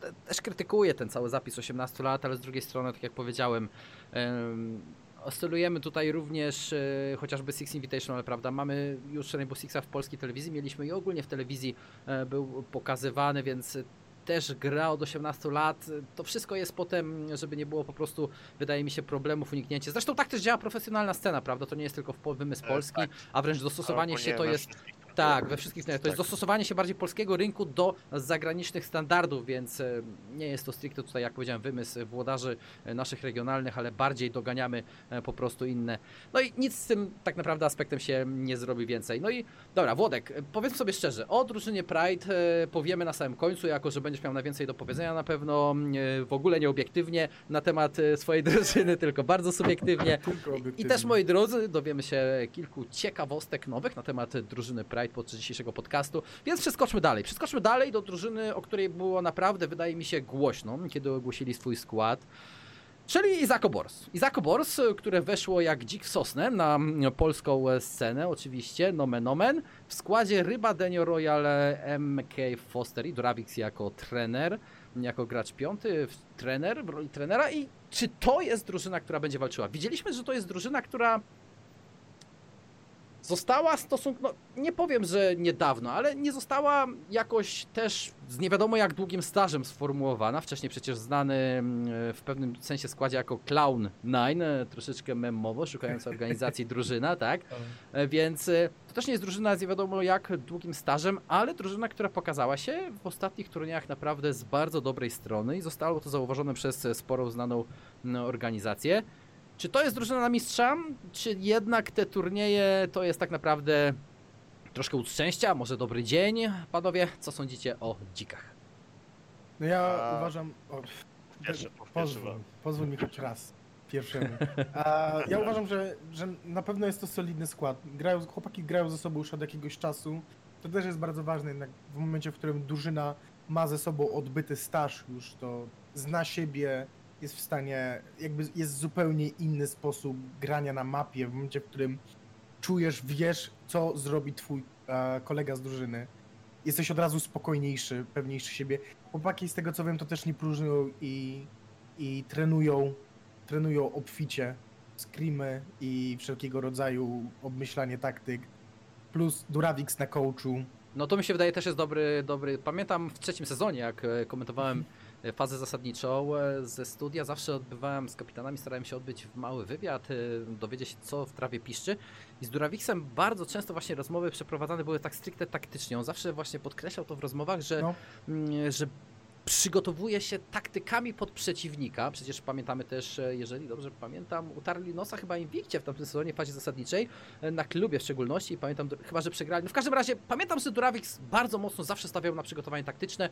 te- też krytykuje ten cały zapis 18 lat, ale z drugiej strony, tak jak powiedziałem, em, oscylujemy tutaj również e, chociażby Six Invitational, prawda? Mamy już Rainbow Sixa w polskiej telewizji, mieliśmy i ogólnie w telewizji e, był pokazywany, więc też gra od 18 lat. To wszystko jest potem, żeby nie było po prostu, wydaje mi się, problemów, uniknięcie. Zresztą tak też działa profesjonalna scena, prawda? To nie jest tylko wymysł E, Polski, tak. a wręcz dostosowanie się to jest. Tak, we wszystkich stronach. To jest Tak. dostosowanie się bardziej polskiego rynku do zagranicznych standardów, więc e, nie jest to stricte tutaj, jak powiedziałem, wymysł włodarzy e, naszych regionalnych, ale bardziej doganiamy e, po prostu inne. No i nic z tym tak naprawdę aspektem się nie zrobi więcej. No i dobra, Włodek, powiedzmy sobie szczerze, o drużynie Pride powiemy na samym końcu, jako że będziesz miał na więcej do powiedzenia na pewno, e, w ogóle nieobiektywnie na temat swojej drużyny, tylko bardzo subiektywnie. Tylko I też, moi drodzy, dowiemy się kilku ciekawostek nowych na temat drużyny Pride podczas dzisiejszego podcastu, więc przeskoczmy dalej. Przeskoczmy dalej do drużyny, o której było naprawdę, wydaje mi się, głośno, kiedy ogłosili swój skład. Czyli Izako Bors. Izako Bors, które weszło jak dzik w sosnę na polską scenę, oczywiście, nomen omen. W składzie Ryba, Denio Royal, MK Foster i Dravix jako trener, jako gracz piąty, trener, w roli trenera. I czy to jest drużyna, która będzie walczyła? Widzieliśmy, że to jest drużyna, która została stosunkowo, no nie powiem, że niedawno, ale nie została jakoś też z nie wiadomo jak długim stażem sformułowana. Wcześniej przecież znany mm, w pewnym sensie składzie jako Clown Nine, e, troszeczkę memowo, szukając organizacji drużyna, tak? E, Więc e, to też nie jest drużyna z nie wiadomo jak długim stażem, ale drużyna, która pokazała się w ostatnich turniejach naprawdę z bardzo dobrej strony i zostało to zauważone przez sporą znaną no, organizację. Czy to jest drużyna na mistrza, czy jednak te turnieje to jest tak naprawdę troszkę łód szczęścia, może dobry dzień? Panowie, co sądzicie o dzikach? No ja A- uważam... O, Pierwszy, pozwól, pozwól mi choć raz. Pierwszemu. A ja uważam, że, że na pewno jest to solidny skład. Grają, chłopaki grają ze sobą już od jakiegoś czasu. To też jest bardzo ważne jednak w momencie, w którym drużyna ma ze sobą odbyty staż już, to zna siebie, jest w stanie, jakby jest zupełnie inny sposób grania na mapie w momencie, w którym czujesz, wiesz, co zrobi twój e, kolega z drużyny. Jesteś od razu spokojniejszy, pewniejszy siebie. Chłopaki z tego co wiem, to też nie próżnują i, i trenują, trenują obficie screamy i wszelkiego rodzaju obmyślanie taktyk. Plus Duravix na coachu. No to mi się wydaje też jest dobry, dobry. Pamiętam w trzecim sezonie, jak e, komentowałem e, fazę zasadniczą e, ze studia, zawsze odbywałem z kapitanami, starałem się odbyć w mały wywiad, e, dowiedzieć się co w trawie piszczy. I z Duravixem bardzo często właśnie rozmowy przeprowadzane były tak stricte taktycznie. On zawsze właśnie podkreślał to w rozmowach, że, No. mm, że przygotowuje się taktykami pod przeciwnika. Przecież pamiętamy też, e, jeżeli dobrze pamiętam, utarli nosa chyba Invictie w tamtym sezonie w fazie zasadniczej, e, na klubie w szczególności. Pamiętam, chyba że przegrali. No w każdym razie pamiętam, że Duravix bardzo mocno zawsze stawiał na przygotowanie taktyczne,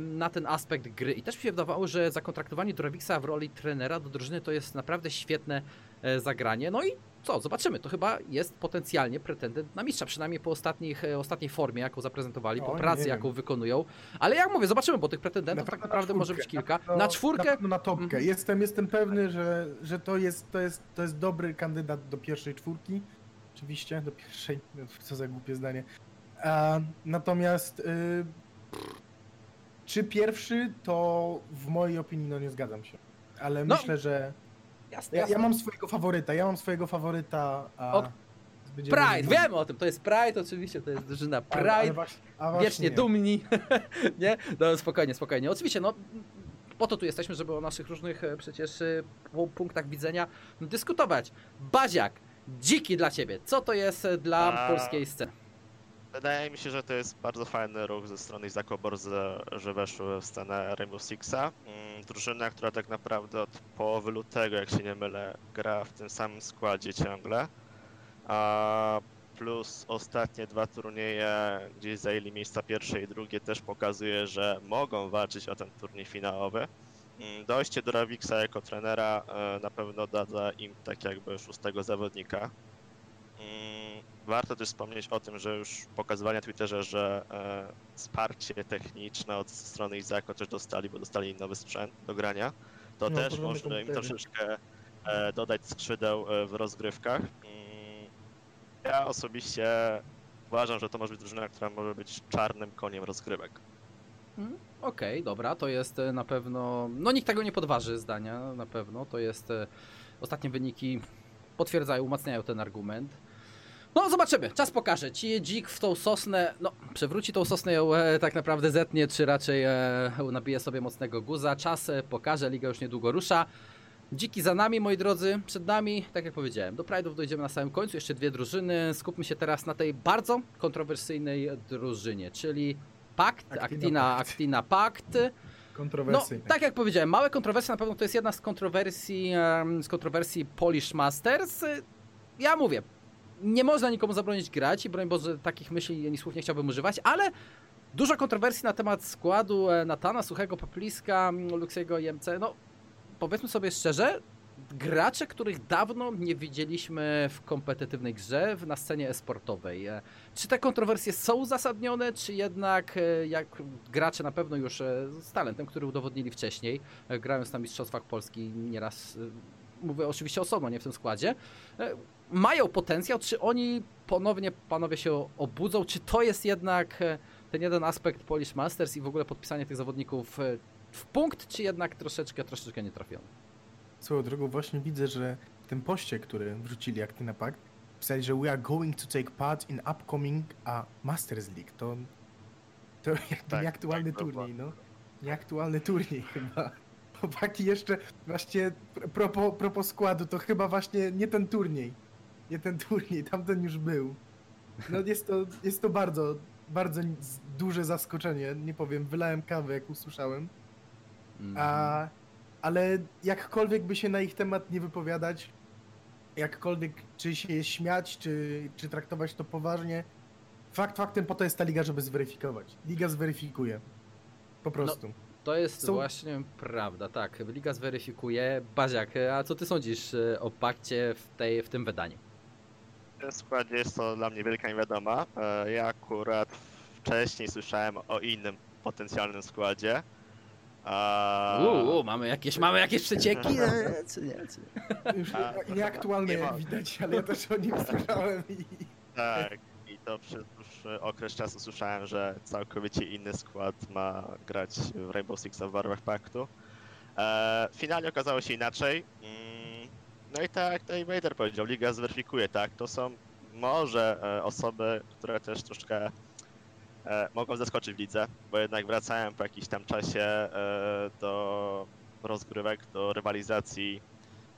na ten aspekt gry. I też mi się wydawało, że zakontraktowanie Duravixa w roli trenera do drużyny to jest naprawdę świetne e, zagranie. No i co, zobaczymy. To chyba jest potencjalnie pretendent na mistrza, przynajmniej po ostatnich, e, ostatniej formie, jaką zaprezentowali, po pracy, wiem. jaką wykonują. Ale jak mówię, zobaczymy, bo tych pretendentów tak pewno na naprawdę może być czwórkę, kilka. pewno- Na czwórkę? Na, na topkę. Mhm. Jestem, jestem pewny, że, że to, jest, to, jest, to jest dobry kandydat do pierwszej czwórki. Oczywiście, do pierwszej. Co za głupie zdanie. A, natomiast y, czy pierwszy, to w mojej opinii no nie zgadzam się. Ale No, myślę, że. Jasne, Ja, ja mam swojego faworyta. Ja mam swojego faworyta. A O, będziemy- Pride, wiemy o tym, to jest Pride oczywiście, to jest drużyna Ale- ale Pride. właśnie- a właśnie wiecznie nie. dumni, nie? No spokojnie, spokojnie. Oczywiście, no po to tu jesteśmy, żeby o naszych różnych e, przecież e, pu- punktach widzenia dyskutować. Baziak, dziki dla ciebie. Co to jest e, dla A- polskiej sceny? Wydaje mi się, że to jest bardzo fajny ruch ze strony Izako że weszły w scenę Rainbow Sixa. Mm, Drużyna, która tak naprawdę od połowy lutego, jak się nie mylę, gra w tym samym składzie ciągle. A plus ostatnie dwa turnieje, gdzie zajęli miejsca pierwsze i drugie, też pokazuje, że mogą walczyć o ten turniej finałowy. Mm, Dojście do Ravixa jako trenera e, na pewno da im tak jakby szóstego zawodnika. Warto też wspomnieć o tym, że już pokazywali na Twitterze, że e, wsparcie techniczne od strony Izako też dostali, bo dostali nowy sprzęt do grania. To No, też może im troszeczkę e, dodać skrzydeł e, w rozgrywkach. Mm, Ja osobiście uważam, że to może być drużyna, która może być czarnym koniem rozgrywek. Mm, Okej, dobra, to jest e, na pewno. No nikt tego nie podważy zdania, na pewno. To jest. e, Ostatnie wyniki potwierdzają, umacniają ten argument. No, zobaczymy, czas pokaże. Ci dzik w tą sosnę, no, przewróci tą sosnę, ją e, tak naprawdę zetnie, czy raczej e, nabije sobie mocnego guza. Czas e, pokaże, liga już niedługo rusza. Dziki za nami, moi drodzy, przed nami, tak jak powiedziałem, do Pride'ów dojdziemy na samym końcu, jeszcze dwie drużyny. Skupmy się teraz na tej bardzo kontrowersyjnej drużynie, czyli Pakt, Actina Actina, Pakt. No, tak jak powiedziałem, małe kontrowersje na pewno to jest jedna z kontrowersji, z kontrowersji Polish Masters. Ja mówię, nie można nikomu zabronić grać i broń Boże takich myśli ani słów nie chciałbym używać, ale dużo kontrowersji na temat składu e, Natana, Suchego, Papliska, mm, Luxiego i. No, powiedzmy sobie szczerze, gracze, których dawno nie widzieliśmy w kompetytywnej grze, na scenie esportowej. E, Czy te kontrowersje są uzasadnione, czy jednak e, jak gracze na pewno już z talentem, który udowodnili wcześniej, grając na Mistrzostwach Polski nieraz, mówię oczywiście osobno, nie w tym składzie, mają potencjał, czy oni ponownie panowie się obudzą, czy to jest jednak e, ten jeden aspekt Polish Masters i w ogóle podpisanie tych zawodników e, w punkt, czy jednak troszeczkę, troszeczkę nie trafiony? Swoją drogą właśnie widzę, że w tym poście, który wrzucili Actina Pact, pisali, że we are going to take part in upcoming a Masters League. To, to jakby Tak, nieaktualny tak, turniej, no. Nieaktualny turniej chyba. Chłopaki jeszcze właśnie pr- propos, propos składu, to chyba właśnie nie ten turniej. Nie ten turniej, tamten już był. No jest to, jest to bardzo, bardzo duże zaskoczenie. Nie powiem, wylałem kawę jak usłyszałem. Mhm. A, ale jakkolwiek by się na ich temat nie wypowiadać, jakkolwiek czy się je śmiać, czy, czy traktować to poważnie, fakt faktem po to jest ta liga, żeby zweryfikować. Liga zweryfikuje. Po prostu. To jest Są- właśnie prawda, tak. Liga zweryfikuje. Baziak, a co ty sądzisz e, o pakcie w, tej, w tym wydaniu? W tym składzie jest to dla mnie wielka niewiadoma. E, Ja akurat wcześniej słyszałem o innym potencjalnym składzie. A... Uuu, mamy jakieś, mamy jakieś przecieki? Czy nie, czy nie? Już A, nie- nieaktualne nie ma. jak widać, ale ja też o nim słyszałem i Tak, i to przez dłuższy okres czasu słyszałem, że całkowicie inny skład ma grać w Rainbow Six w barwach paktu. E, finalnie okazało się inaczej. No i tak jak tutaj Vader powiedział, liga zweryfikuje, tak? To są może e, osoby, które też troszkę e, mogą zaskoczyć w lidze, bo jednak wracają po jakimś tam czasie e, do rozgrywek, do rywalizacji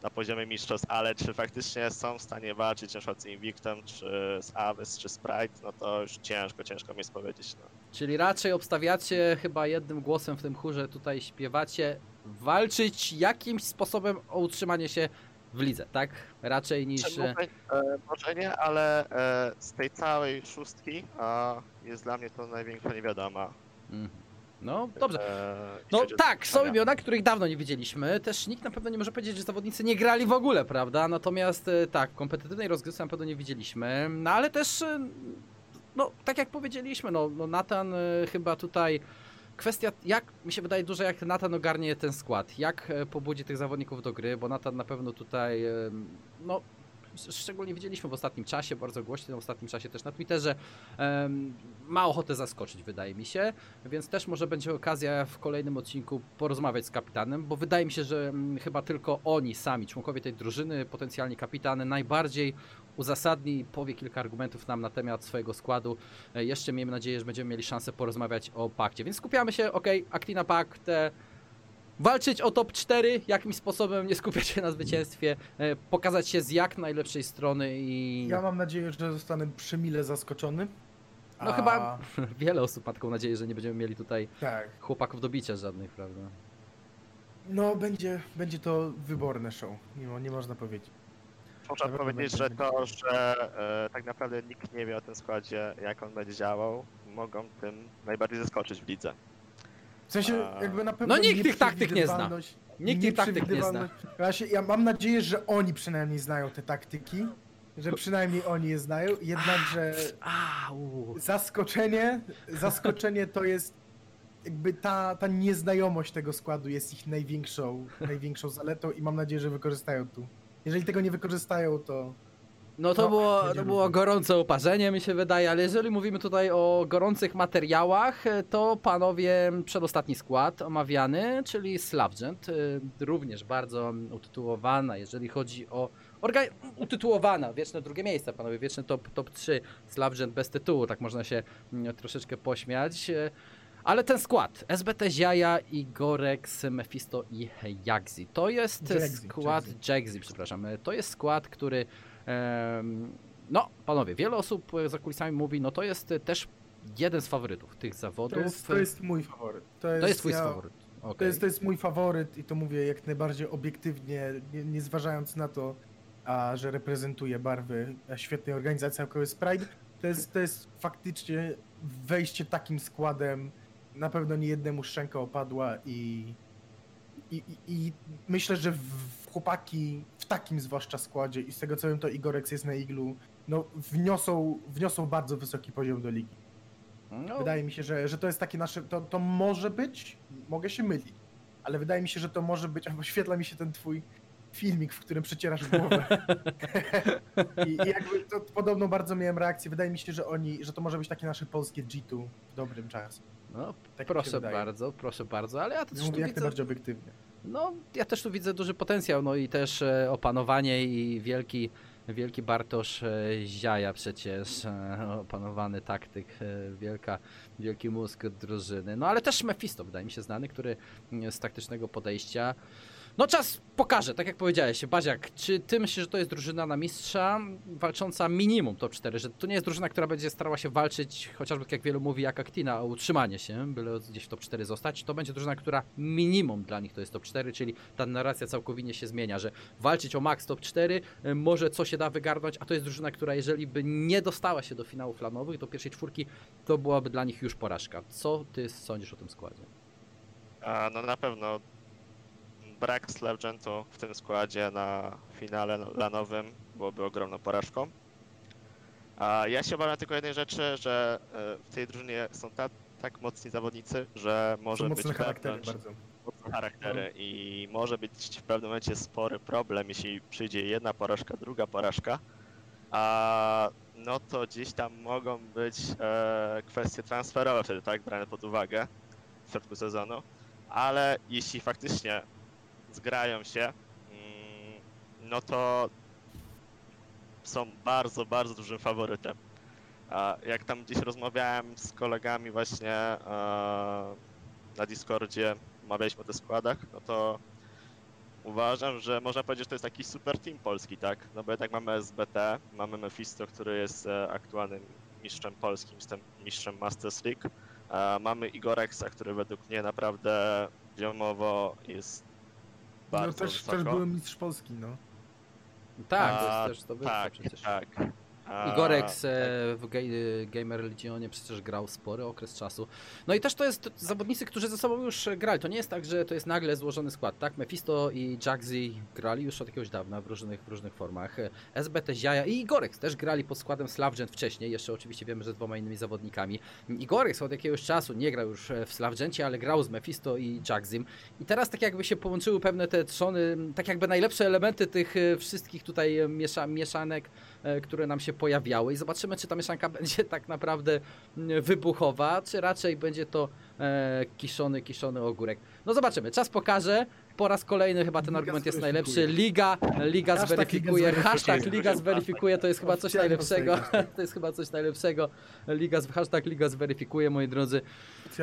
na poziomie mistrzostw, ale czy faktycznie są w stanie walczyć na przykład z Invictem, czy z Avis, czy Sprite, no to już ciężko, ciężko mi jest powiedzieć. No. Czyli raczej obstawiacie chyba jednym głosem w tym chórze tutaj śpiewacie walczyć jakimś sposobem o utrzymanie się w lidze, tak? Raczej niż... Czy może, e, może nie, ale e, z tej całej szóstki a, jest dla mnie to największa niewiadoma. Mhm. No, dobrze. E, No tak, są imiona, których dawno nie widzieliśmy. Też nikt na pewno nie może powiedzieć, że zawodnicy nie grali w ogóle, prawda? Natomiast e, tak, kompetywnej rozgrywce na pewno nie widzieliśmy. No ale też, e, no tak jak powiedzieliśmy, no, no Nathan e, chyba tutaj kwestia, jak mi się wydaje dużo, jak Nathan ogarnie ten skład, jak e, pobudzi tych zawodników do gry, bo Nathan na pewno tutaj, no sz- szczególnie widzieliśmy w ostatnim czasie, bardzo głośno w ostatnim czasie też na Twitterze, ma ochotę zaskoczyć, wydaje mi się, więc też może będzie okazja w kolejnym odcinku porozmawiać z kapitanem, bo wydaje mi się, że chyba tylko oni sami, członkowie tej drużyny, potencjalni kapitany, najbardziej uzasadni i powie kilka argumentów nam na temat swojego składu. E, Jeszcze miejmy nadzieję, że będziemy mieli szansę porozmawiać o pakcie, więc skupiamy się, ok, Actina Pact, e, walczyć o top 4, jakimś sposobem nie skupiać się na zwycięstwie, e, pokazać się z jak najlepszej strony i ja mam nadzieję, że zostanę przymile zaskoczony. No chyba- wiele osób ma taką nadzieję, że nie będziemy mieli tutaj Tak. chłopaków do bicia żadnych, prawda? No będzie, będzie to wyborne show, nie, nie można powiedzieć. Można Nawet powiedzieć, że to, że e, tak naprawdę nikt nie wie o tym składzie, jak on będzie działał, mogą tym najbardziej zaskoczyć w lidze. W sensie jakby na pewno No nikt tych taktyk nie zna. nieprzewidywalność- Nikt tych taktyk nie zna. nieprzewidywalność- Właśnie, ja mam nadzieję, że oni przynajmniej znają te taktyki, że przynajmniej oni je znają, jednakże zaskoczenie, zaskoczenie to jest jakby ta, ta nieznajomość tego składu jest ich największą, największą zaletą i mam nadzieję, że wykorzystają tu. Jeżeli tego nie wykorzystają, to No to, No, było, to było gorące uparzenie, mi się wydaje, ale jeżeli mówimy tutaj o gorących materiałach, to panowie przedostatni skład omawiany, czyli Slavgent, y, również bardzo utytułowana, jeżeli chodzi o orga- utytułowana, wieczne drugie miejsce, panowie, wieczny top, top 3, Slavgent bez tytułu, tak można się mm, troszeczkę pośmiać. Ale ten skład, SBT Ziaja, Igorex, Mephisto i Jagzi, to jest skład, Jagzi. Przepraszam, to jest skład, który No, panowie, wiele osób za kulisami mówi, no to jest też jeden z faworytów tych zawodów. To jest, to jest mój faworyt. To jest, To jest twój ja- faworyt. To okej. jest, to jest mój faworyt i to mówię jak najbardziej obiektywnie, nie, nie zważając na to, a, że reprezentuje barwy świetnej organizacji, jaką jest Pride. To jest, to jest faktycznie wejście takim składem. Na pewno nie jednemu szczęka opadła i, i, i, i myślę, że w, chłopaki w takim zwłaszcza składzie i z tego co wiem to Igorex jest na iglu, no wniosą, wniosą bardzo wysoki poziom do ligi. No, Wydaje mi się, że, że to jest takie nasze. To, to może być, mogę się mylić, ale wydaje mi się, że to może być. Albo świetla mi się ten twój filmik, w którym przecierasz głowę. I, I jakby to podobno bardzo miałem reakcję. Wydaje mi się, że oni, że to może być takie nasze polskie G2 w dobrym czasie. No Tak proszę bardzo, proszę bardzo, ale ja też tu Mówię jak widzę, najbardziej obiektywnie. no ja też tu widzę duży potencjał, no i też e, opanowanie i wielki, wielki Bartosz e, Ziaja przecież, e, opanowany taktyk, wielka, wielki mózg drużyny, no ale też Mephisto wydaje mi się znany, który mm, z taktycznego podejścia No czas pokaże, tak jak powiedziałeś, Baziak, czy ty myślisz, że to jest drużyna na mistrza walcząca minimum top 4, że to nie jest drużyna, która będzie starała się walczyć, chociażby jak wielu mówi, jak Actina, o utrzymanie się, byle gdzieś w top 4 zostać, to będzie drużyna, która minimum dla nich to jest top 4, czyli ta narracja całkowicie się zmienia, że walczyć o max top 4, y, może co się da wygarnąć, a to jest drużyna, która jeżeli by nie dostała się do finałów lanowych, do pierwszej czwórki, to byłaby dla nich już porażka. Co ty sądzisz o tym składzie? A, no na pewno brak Slavgentu w tym składzie na finale lanowym byłoby ogromną porażką. A ja się obawiam tylko jednej rzeczy, że e, w tej drużynie są ta, tak mocni zawodnicy, że może Są być mocne charaktery wewnątrz bardzo. mocne charaktery i może być w pewnym momencie spory problem, jeśli przyjdzie jedna porażka, druga porażka. A no to gdzieś tam mogą być e, kwestie transferowe wtedy, tak, brane pod uwagę w środku sezonu. Ale jeśli faktycznie zgrają się, mm, no to są bardzo, bardzo dużym faworytem. Jak tam gdzieś rozmawiałem z kolegami właśnie e, na Discordzie, omawialiśmy o tych składach, no to uważam, że można powiedzieć, że to jest taki super team polski, tak? No bo jednak mamy SBT, mamy Mephisto, który jest e, aktualnym mistrzem polskim, jestem mistrzem Masters League. E, mamy Igorexa, który według mnie naprawdę ziomowo jest No bardzo też, wysoko. też byłem mistrz Polski, no. Tak, A, to jest też to tak, przecież. tak. Igorex e, w Ga- Gamer Legionie przecież grał spory okres czasu. No i też to jest zawodnicy, którzy ze sobą już grali. To nie jest tak, że to jest nagle złożony skład, tak? Mephisto i Jaxi grali już od jakiegoś dawna w różnych, w różnych formach. SBT Ziaja i Igorex też grali pod składem Slavgent wcześniej, jeszcze oczywiście wiemy, że z dwoma innymi zawodnikami. Igorex od jakiegoś czasu nie grał już w Slavgencie, ale grał z Mephisto i Jaxim. I teraz tak jakby się połączyły pewne te trzony, tak jakby najlepsze elementy tych e, wszystkich tutaj miesza, mieszanek, które nam się pojawiały i zobaczymy, czy ta mieszanka będzie tak naprawdę wybuchowa, czy raczej będzie to e, kiszony, kiszony ogórek. No zobaczymy, czas pokaże. Po raz kolejny chyba ten Liga argument jest najlepszy. Liga, liga Hashtag zweryfikuje. Liga Hashtag. Liga zweryfikuje, to jest chyba coś najlepszego. To jest chyba coś najlepszego. Liga, hashtag Liga zweryfikuje, moi drodzy.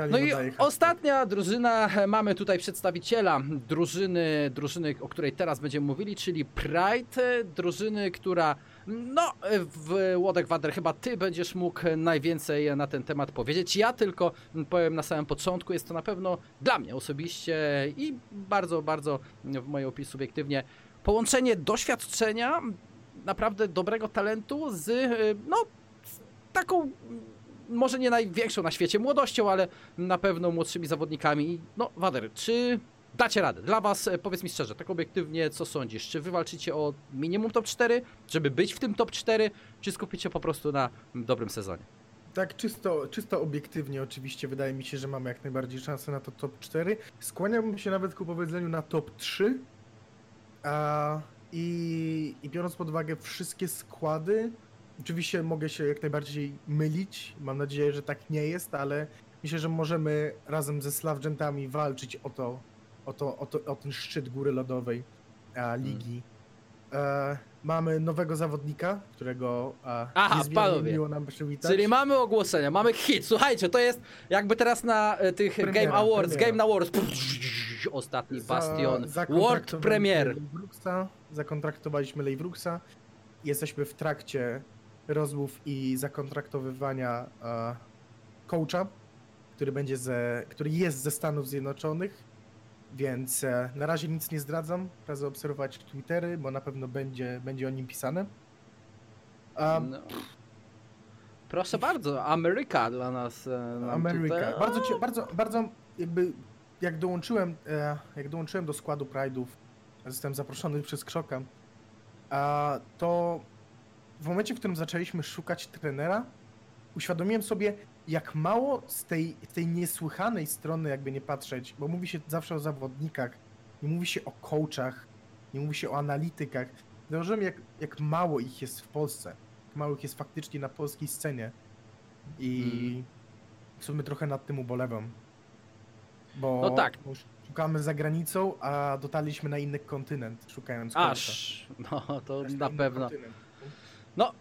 No i ostatnia drużyna, mamy tutaj przedstawiciela drużyny, drużyny, o której teraz będziemy mówili, czyli Pride, drużyny, która no, w Łodek Wader chyba ty będziesz mógł najwięcej na ten temat powiedzieć. Ja tylko powiem na samym początku, jest to na pewno dla mnie osobiście i bardzo, bardzo w mojej opinii subiektywnie połączenie doświadczenia, naprawdę dobrego talentu z, no, z taką może nie największą na świecie młodością, ale na pewno młodszymi zawodnikami. No, Wader, czy dacie radę? Dla Was, e, powiedz mi szczerze, tak obiektywnie, co sądzisz? Czy wy walczycie o minimum top 4, żeby być w tym top 4, czy skupicie po prostu na dobrym sezonie? Tak, czysto, czysto obiektywnie oczywiście wydaje mi się, że mamy jak najbardziej szansę na to top 4. Skłaniałbym się nawet ku powiedzeniu na top 3. A i, i biorąc pod uwagę wszystkie składy, oczywiście mogę się jak najbardziej mylić, mam nadzieję, że tak nie jest, ale myślę, że możemy razem ze Slavgentami walczyć o to, o, to, o, to, o ten szczyt góry lodowej a, ligi. E, mamy nowego zawodnika, którego a, Aha, panowie. miło nam przywitać. Czyli mamy ogłoszenia, mamy hit. Słuchajcie, to jest jakby teraz na e, tych Premiera, Game Awards, premiera. Game Awards. Ostatni bastion. World zakontraktowaliśmy Premier. Leibruxa, zakontraktowaliśmy Leibruxa. Jesteśmy w trakcie rozmów i zakontraktowywania e, coacha, który będzie ze, który jest ze Stanów Zjednoczonych, więc e, na razie nic nie zdradzam. Radzę obserwować Twittery, bo na pewno będzie, będzie o nim pisane. A, No. Proszę bardzo, Ameryka dla nas. e, Ameryka. Bardzo, bardzo, bardzo jakby jak dołączyłem, e, jak dołączyłem do składu Pride'ów, zostałem zaproszony przez Krzoka, to w momencie, w którym zaczęliśmy szukać trenera, uświadomiłem sobie, jak mało z tej, tej niesłychanej strony, jakby nie patrzeć, bo mówi się zawsze o zawodnikach, nie mówi się o coachach, nie mówi się o analitykach. Zauważyłem, jak, jak mało ich jest w Polsce, jak mało ich jest faktycznie na polskiej scenie. I w sumie trochę nad tym ubolewam. Bo No tak. szukamy za granicą, a dotarliśmy na inny kontynent, szukając końca. Aż, no to na inny pewno. kontynent. No,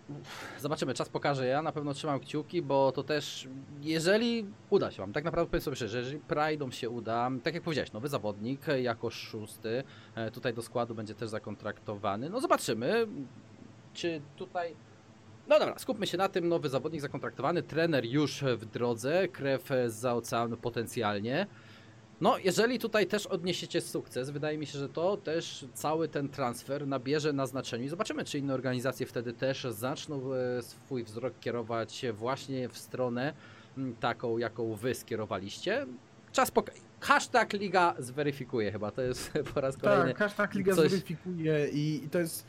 zobaczymy, czas pokaże. Ja na pewno trzymam kciuki, bo to też, jeżeli uda się wam, tak naprawdę powiem sobie szczerze, jeżeli Pride'om się uda, tak jak powiedziałeś, nowy zawodnik jako szósty, e, tutaj do składu będzie też zakontraktowany. No zobaczymy, czy tutaj... No dobra, skupmy się na tym, nowy zawodnik zakontraktowany, trener już w drodze, krew za oceanu potencjalnie. No, jeżeli tutaj też odniesiecie sukces, wydaje mi się, że to też cały ten transfer nabierze na znaczeniu i zobaczymy, czy inne organizacje wtedy też zaczną e, swój wzrok kierować właśnie w stronę taką, jaką wy skierowaliście. Czas poka- Hashtag Liga zweryfikuje chyba, to jest po raz kolejny. Tak, hashtag Liga coś- zweryfikuje i, i to jest...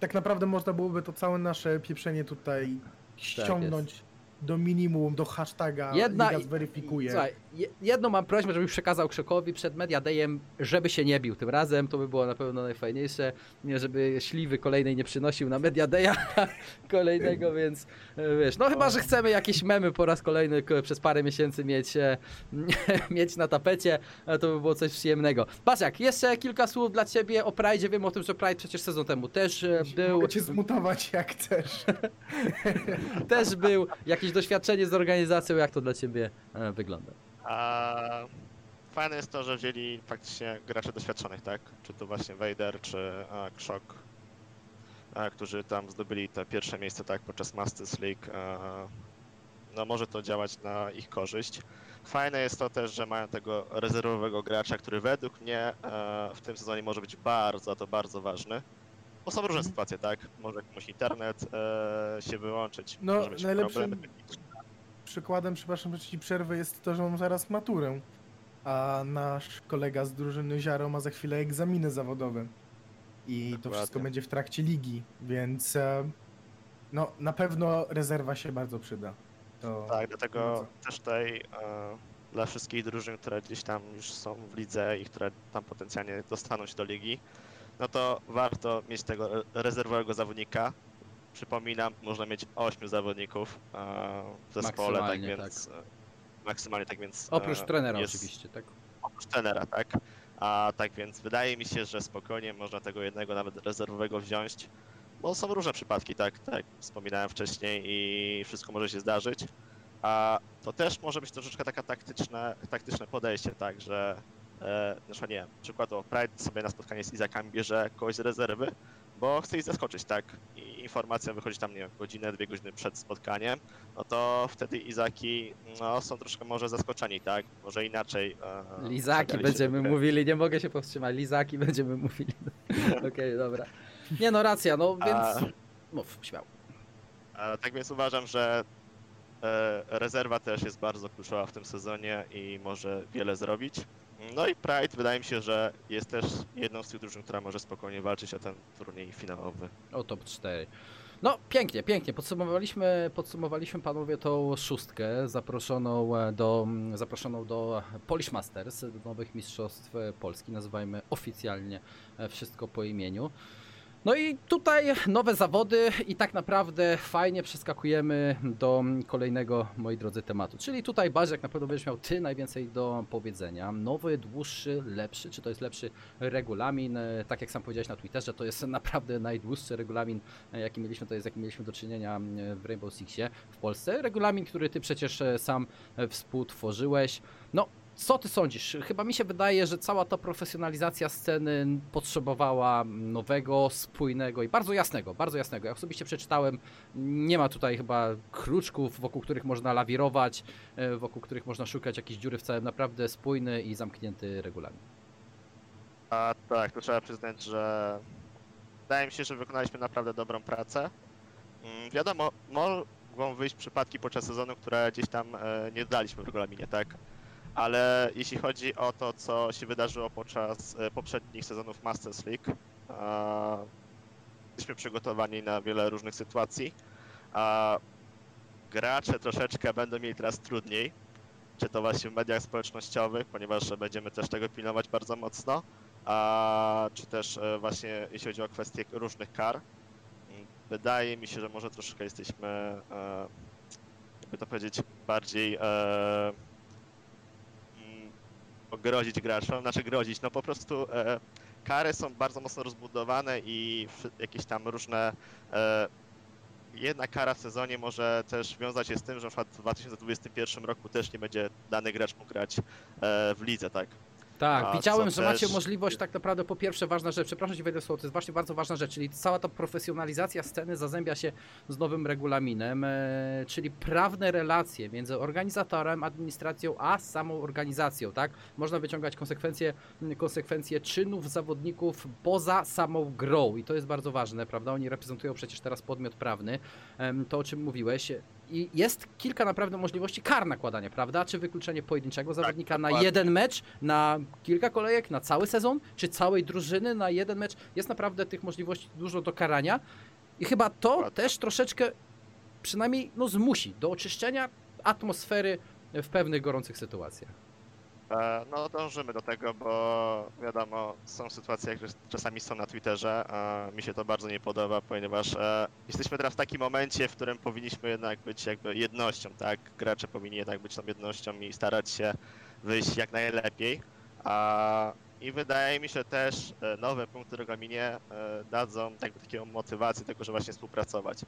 Tak naprawdę można byłoby to całe nasze pieprzenie tutaj ściągnąć do minimum, do hashtaga Jedna Liga zweryfikuje. Słuchaj, jedną mam prośbę, żebyś przekazał Krzokowi przed Media Dayem, żeby się nie bił tym razem, to by było na pewno najfajniejsze, nie żeby śliwy kolejnej nie przynosił na Media Daya kolejnego, więc e, wiesz, no chyba, że chcemy jakieś memy po raz kolejny przez parę miesięcy mieć, e, mieć na tapecie, e, to by było coś przyjemnego. Pasiak, jeszcze kilka słów dla Ciebie o Pride, wiem o tym, że Pride przecież sezon temu też był, Mogę cię zmutować jak chcesz. też był, jakieś doświadczenie z organizacją, jak to dla Ciebie wygląda? A fajne jest to, że wzięli faktycznie graczy doświadczonych, tak? Czy to właśnie Vader, czy a, Krzok, a, którzy tam zdobyli te pierwsze miejsce, tak, podczas Masters League. A, no może to działać na ich korzyść. Fajne jest to też, że mają tego rezerwowego gracza, który według mnie w tym sezonie może być bardzo, to bardzo ważny. Bo są różne Mhm. sytuacje, tak? Może komuś internet e, się wyłączyć, No, może mieć najlepszym- problemy techniczne. Przykładem, przepraszam, że ci przerwę, jest to, że mam zaraz maturę, a nasz kolega z drużyny Ziaro ma za chwilę egzaminy zawodowe. I to Dokładnie. wszystko będzie w trakcie ligi, więc e, no na pewno rezerwa się bardzo przyda. To Tak, dlatego bardzo. też tutaj e, dla wszystkich drużyn, które gdzieś tam już są w lidze i które tam potencjalnie dostaną się do ligi, no to warto mieć tego re- rezerwowego zawodnika. Przypominam, można mieć 8 zawodników e, w zespole, tak Maksymalnie, więc e, maksymalnie tak więc Oprócz e, trenera jest- oczywiście, tak? oprócz trenera, tak? A tak więc wydaje mi się, że spokojnie można tego jednego nawet rezerwowego wziąć, bo są różne przypadki, tak? Tak jak wspominałem wcześniej i wszystko może się zdarzyć. A to też może być troszeczkę taka taktyczne, taktyczne podejście, tak, że e, na przykład nie wiem, przykładowo Pride sobie na spotkanie z Izakami bierze kogoś z rezerwy, bo chce ich zaskoczyć, tak? I informacja wychodzi tam, nie wiem, godzinę, dwie godziny przed spotkaniem, no to wtedy Izaki, no, są troszkę może zaskoczeni, tak? Może inaczej. e, Lizaki będziemy gry. mówili, nie mogę się powstrzymać. Lizaki będziemy mówili. Okej, dobra. Nie no, racja, no więc. A- Mów, śmiał. A, tak więc uważam, że e, rezerwa też jest bardzo kluczowa w tym sezonie i może wiele zrobić. No i Pride wydaje mi się, że jest też jedną z tych drużyn, która może spokojnie walczyć o ten turniej finałowy. O top 4. No, pięknie, pięknie. Podsumowaliśmy, podsumowaliśmy panowie tą szóstkę zaproszoną e, do, zaproszoną do Polish Masters, do nowych mistrzostw Polski. Nazywajmy oficjalnie e, wszystko po imieniu. No i tutaj nowe zawody i tak naprawdę fajnie przeskakujemy do kolejnego, moi drodzy, tematu. Czyli tutaj Baziak na pewno będziesz miał ty najwięcej do powiedzenia. Nowy, dłuższy, lepszy. Czy to jest lepszy regulamin? E, Tak jak sam powiedziałeś na Twitterze, to jest naprawdę najdłuższy regulamin, e, jaki mieliśmy, to jest jaki mieliśmy do czynienia w Rainbow Sixie w Polsce. Regulamin, który ty przecież e, sam współtworzyłeś. No, co ty sądzisz? Chyba mi się wydaje, że cała ta profesjonalizacja sceny potrzebowała nowego, spójnego i bardzo jasnego, bardzo jasnego. Ja osobiście przeczytałem, nie ma tutaj chyba kruczków, wokół których można lawirować, e, wokół których można szukać jakiejś dziury w całym naprawdę spójny i zamknięty regulamin. A tak, to trzeba przyznać, że wydaje mi się, że wykonaliśmy naprawdę dobrą pracę. Mm, Wiadomo, mogą wyjść przypadki podczas sezonu, które gdzieś tam e, nie daliśmy w regulaminie, tak? Ale jeśli chodzi o to, co się wydarzyło podczas e, poprzednich sezonów Masters League, jesteśmy przygotowani na wiele różnych sytuacji, a gracze troszeczkę będą mieli teraz trudniej, czy to właśnie w mediach społecznościowych, ponieważ będziemy też tego pilnować bardzo mocno, a czy też e, właśnie jeśli chodzi o kwestie różnych kar. Wydaje mi się, że może troszkę jesteśmy, e, jakby to powiedzieć, bardziej grozić graczom, znaczy grozić, no po prostu e, kary są bardzo mocno rozbudowane i jakieś tam różne e, jedna kara w sezonie może też wiązać się z tym, że w 2021 roku też nie będzie dany gracz mógł grać e, w lidze, tak? Tak, A widziałem, że macie też- możliwość tak naprawdę po pierwsze ważna rzecz, przepraszam ci wejdę w słowo, to jest właśnie bardzo ważna rzecz, czyli cała ta profesjonalizacja sceny zazębia się z nowym regulaminem, e, czyli prawne relacje między organizatorem, administracją, a samą organizacją, tak? Można wyciągać konsekwencje, konsekwencje czynów zawodników poza samą grą i to jest bardzo ważne, prawda? Oni reprezentują przecież teraz podmiot prawny, em, to o czym mówiłeś. I jest kilka naprawdę możliwości kar nakładania, prawda? Czy wykluczenie pojedynczego zawodnika na dokładnie. jeden mecz, na kilka kolejek, na cały sezon, czy całej drużyny na jeden mecz. Jest naprawdę tych możliwości dużo do karania. I chyba to Dokładnie. też troszeczkę przynajmniej no, zmusi do oczyszczenia atmosfery w pewnych gorących sytuacjach. E, No dążymy do tego, bo wiadomo, są sytuacje, jak czasami są na Twitterze, a mi się to bardzo nie podoba, ponieważ e, jesteśmy teraz w takim momencie, w którym powinniśmy jednak być jakby jednością, tak? Gracze powinni jednak być tą jednością i starać się wyjść jak najlepiej. A, I wydaje mi się też e, nowe punkty w regulaminie dadzą jakby taką motywację tego, że właśnie współpracować.